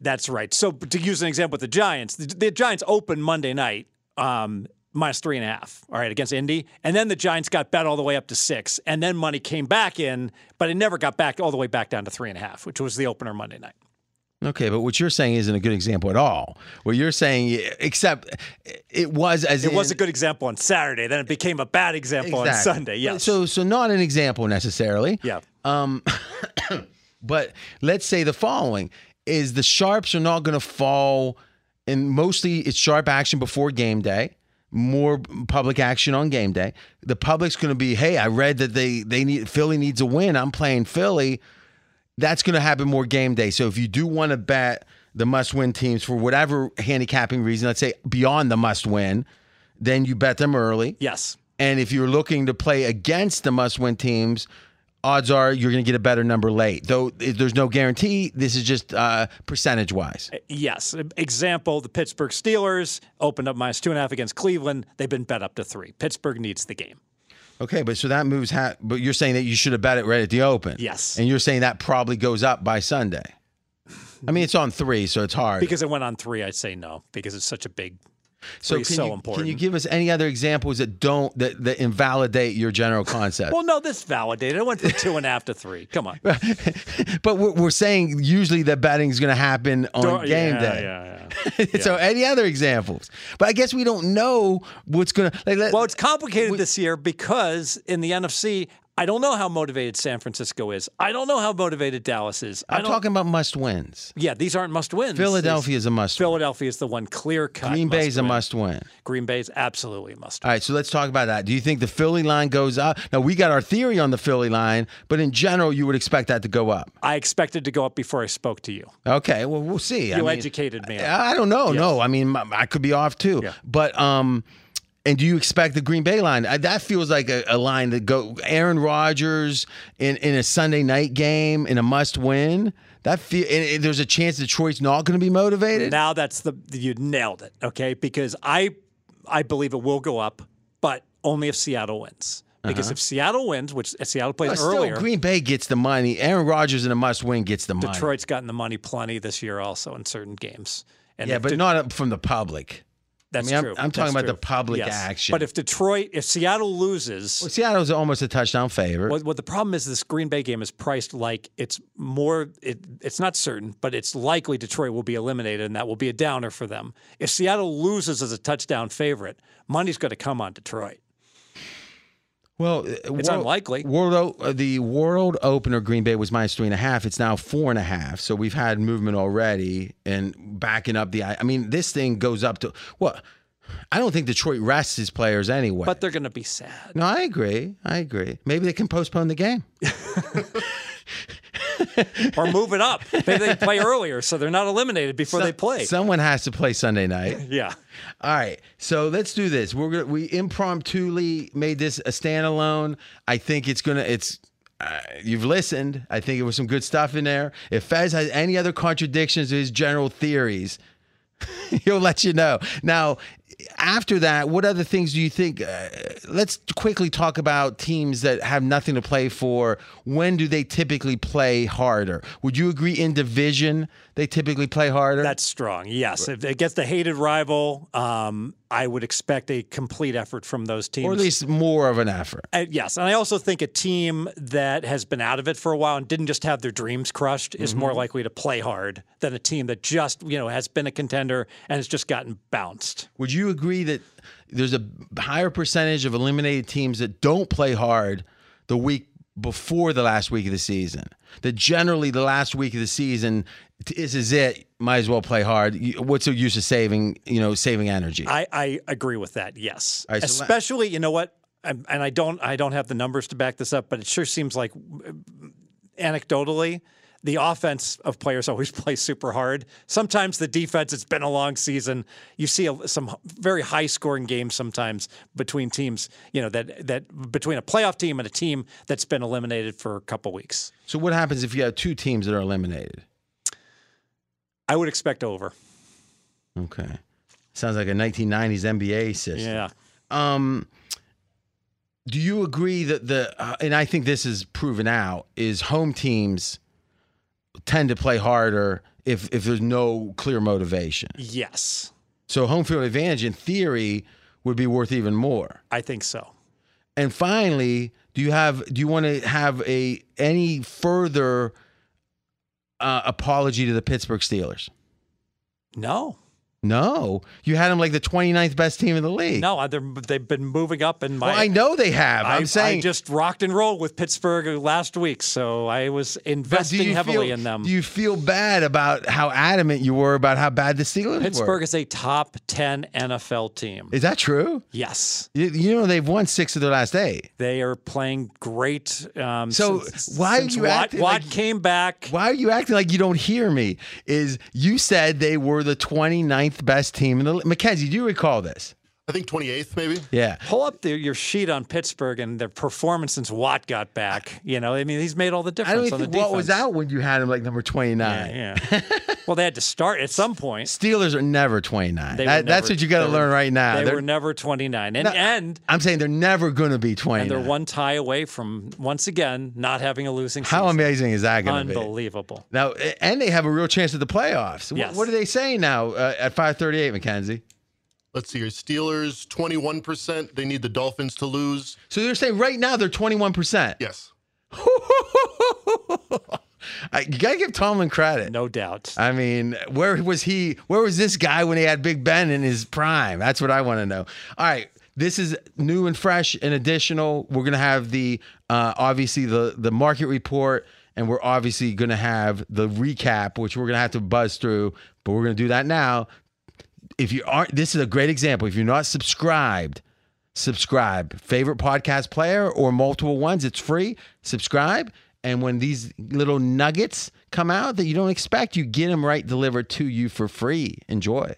S4: That's right. So to use an example with the Giants, the, the Giants opened Monday night um, minus three and a half, all right, against Indy. And then the Giants got bet all the way up to six. And then money came back in, but it never got back all the way back down to three and a half, which was the opener Monday night.
S3: Okay, but what you're saying isn't a good example at all. What you're saying, except it was as
S4: It
S3: in,
S4: was a good example on Saturday. Then it became a bad example on Sunday. Yes.
S3: So, so not an example necessarily.
S4: yeah.
S3: Um, but let's say the following is the sharps are not going to fall, and mostly it's sharp action before game day. More public action on game day. The public's going to be, hey, I read that they they need Philly needs a win. I'm playing Philly. That's going to happen more game day. So if you do want to bet the must win teams for whatever handicapping reason, let's say beyond the must win, then you bet them early.
S4: Yes.
S3: And if you're looking to play against the must win teams, odds are you're going to get a better number late. Though there's no guarantee, this is just uh, percentage wise.
S4: Yes. Example the Pittsburgh Steelers opened up minus two and a half against Cleveland. They've been bet up to three. Pittsburgh needs the game.
S3: Okay, but so that moves, ha- but you're saying that you should have bet it right at the open.
S4: Yes.
S3: And you're saying that probably goes up by Sunday. I mean, it's on three, so it's hard.
S4: Because it went on three, I'd say no, because it's such a big.
S3: So can
S4: so
S3: you,
S4: important.
S3: Can you give us any other examples that don't that, that invalidate your general concept?
S4: Well, no, this validated. I went from two and a half to three. Come on.
S3: but we're, we're saying usually that betting is going to happen on
S4: Don't-
S3: game
S4: yeah,
S3: day.
S4: yeah, yeah.
S3: so any other examples? But I guess we don't know what's going to like.
S4: Well, it's complicated this year because in the NFC, I don't know how motivated San Francisco is. I don't know how motivated Dallas is. I
S3: I'm talking about must wins.
S4: Yeah, these aren't must wins.
S3: Philadelphia is a must win.
S4: Philadelphia is the one clear cut.
S3: Green Bay's a must win.
S4: Green Bay's absolutely a must.
S3: All right, so let's talk about that. Do you think the Philly line goes up? Now, we got our theory on the Philly line, but in general, you would expect that to go up.
S4: I expected to go up before I spoke to you.
S3: Okay, well, we'll see.
S4: You educated me.
S3: I don't know. No, I mean, I could be off too.
S4: Yeah.
S3: But um, and do you expect the Green Bay line? That feels like a, a line that go Aaron Rodgers in in a Sunday night game in a must win. That feel and, there's a chance Detroit's not going to be motivated.
S4: Now that's the you nailed it. Okay, because I I believe it will go up, but only if Seattle wins. Because uh-huh. if Seattle wins, which Seattle plays
S3: still,
S4: earlier,
S3: Green Bay gets the money. Aaron Rodgers in a must win gets the money.
S4: Detroit's gotten the money plenty this year also in certain games. And
S3: yeah, but
S4: De-
S3: not from the public.
S4: That's
S3: I mean, I'm-
S4: true.
S3: I'm talking
S4: That's
S3: about the public
S4: Yes.
S3: action.
S4: But if Detroit, if Seattle loses,
S3: Well, Seattle's almost a touchdown favorite.
S4: What, what the problem is, this Green Bay game is priced like it's more. It, it's not certain, but it's likely Detroit will be eliminated, and that will be a downer for them. If Seattle loses as a touchdown favorite, money's going to come on Detroit.
S3: Well,
S4: It's unlikely.
S3: World uh, the world opener Green Bay was minus three and a half. It's now four and a half. So we've had movement already and backing up the. I mean, this thing goes up to what? I don't think Detroit rests his players anyway.
S4: But they're going to be sad.
S3: no, I agree. I agree. Maybe they can postpone the game.
S4: or move it up. Maybe they play earlier, so they're not eliminated before they play.
S3: Someone has to play Sunday night.
S4: yeah.
S3: All right, so let's do this. We're gonna we impromptu made this a standalone. I think it's gonna it's. Uh, you've listened. I think it was some good stuff in there. If Fez has any other contradictions to his general theories, he'll let you know. Now, after that, what other things do you think? Uh, let's quickly talk about teams that have nothing to play for. When do they typically play harder? Would you agree in division they typically play harder?
S4: That's strong. Yes. If it gets the hated rival, um, I would expect a complete effort from those teams.
S3: or at least more of an effort.
S4: Uh, yes, and I also think a team that has been out of it for a while and didn't just have their dreams crushed is more
S3: Mm-hmm.
S4: likely to play hard than a team that just you know has been a contender and has just gotten bounced.
S3: Would you agree that there's a higher percentage of eliminated teams that don't play hard the week before the last week of the season? That generally the last week of the season this is it. Might as well play hard. What's the use of saving? You know, saving energy.
S4: I, I agree with that. Yes,
S3: right, so
S4: especially you know what, and and I don't I don't have the numbers to back this up, but it sure seems like uh, anecdotally. The offense of players always plays super hard. Sometimes the defense, it's been a long season. You see a, some very high scoring games sometimes between teams, you know, that, that between a playoff team and a team that's been eliminated for a couple weeks.
S3: so what happens if you have two teams that are eliminated?
S4: I would expect over.
S3: Okay, sounds like a 1990s NBA system.
S4: Yeah.
S3: Um, do you agree that the uh, and I think this is proven out is home teams tend to play harder if if there's no clear motivation.
S4: Yes,
S3: So home field advantage in theory would be worth even more.
S4: I think so.
S3: And finally, do you have do you want to have a any further uh, apology to the Pittsburgh Steelers?
S4: No,
S3: No, you had them like the 29th best team in the league.
S4: no, they've been moving up in my.
S3: well, I know they have.
S4: I,
S3: I'm saying
S4: I just rocked and rolled with Pittsburgh last week, so I was investing heavily
S3: feel,
S4: in them.
S3: Do you feel bad about how adamant you were about how bad the Steelers
S4: Pittsburgh
S3: were?
S4: Pittsburgh is a top 10 NFL team.
S3: Is that true?
S4: Yes.
S3: You, you know they've won six of their last eight.
S4: They are playing great. Um,
S3: So
S4: since,
S3: why are you
S4: Watt,
S3: acting
S4: Watt
S3: like-
S4: came back.
S3: Why are you acting like you don't hear me? Is you said they were the 29th best team in the Mackenzie, do you recall this?
S5: I think 28th, maybe.
S3: Yeah.
S4: Pull up the, your sheet on Pittsburgh and their performance since Watt got back. You know, I mean, he's made all the difference.
S3: I
S4: difference
S3: don't
S4: on
S3: even
S4: the
S3: think
S4: defense.
S3: what was out when you had him like number 29.
S4: Yeah. yeah. well, they had to start at some point.
S3: Steelers are never 29.
S4: They
S3: That-
S4: were
S3: that's what you got to learn right now.
S4: They
S3: They're-
S4: were never 29. And,
S3: No,
S4: and,
S3: I'm saying they're never going to be 29.
S4: and they're one tie away from, once again, not having a losing
S3: How amazing is that going to be?
S4: Unbelievable.
S3: Now, and they have a real chance at the playoffs. Wh-
S4: Yes.
S3: What are they saying now uh, at 538, Mackenzie?
S5: Let's see here. Steelers, 21%. They need the Dolphins to lose.
S3: So they're saying right now they're 21%.
S5: Yes.
S3: I, you got to give Tomlin credit.
S4: No doubt.
S3: I mean, where was he? Where was this guy when he had Big Ben in his prime? That's what I want to know. All right. this is new and fresh and additional. We're gonna have the uh, obviously the the market report, and we're obviously gonna have the recap, which we're gonna have to buzz through. But we're gonna do that now. If you aren't, this is a great example. If you're not subscribed, subscribe. Favorite podcast player or multiple ones, it's free. Subscribe. And when these little nuggets come out that you don't expect, you get them right delivered to you for free. Enjoy.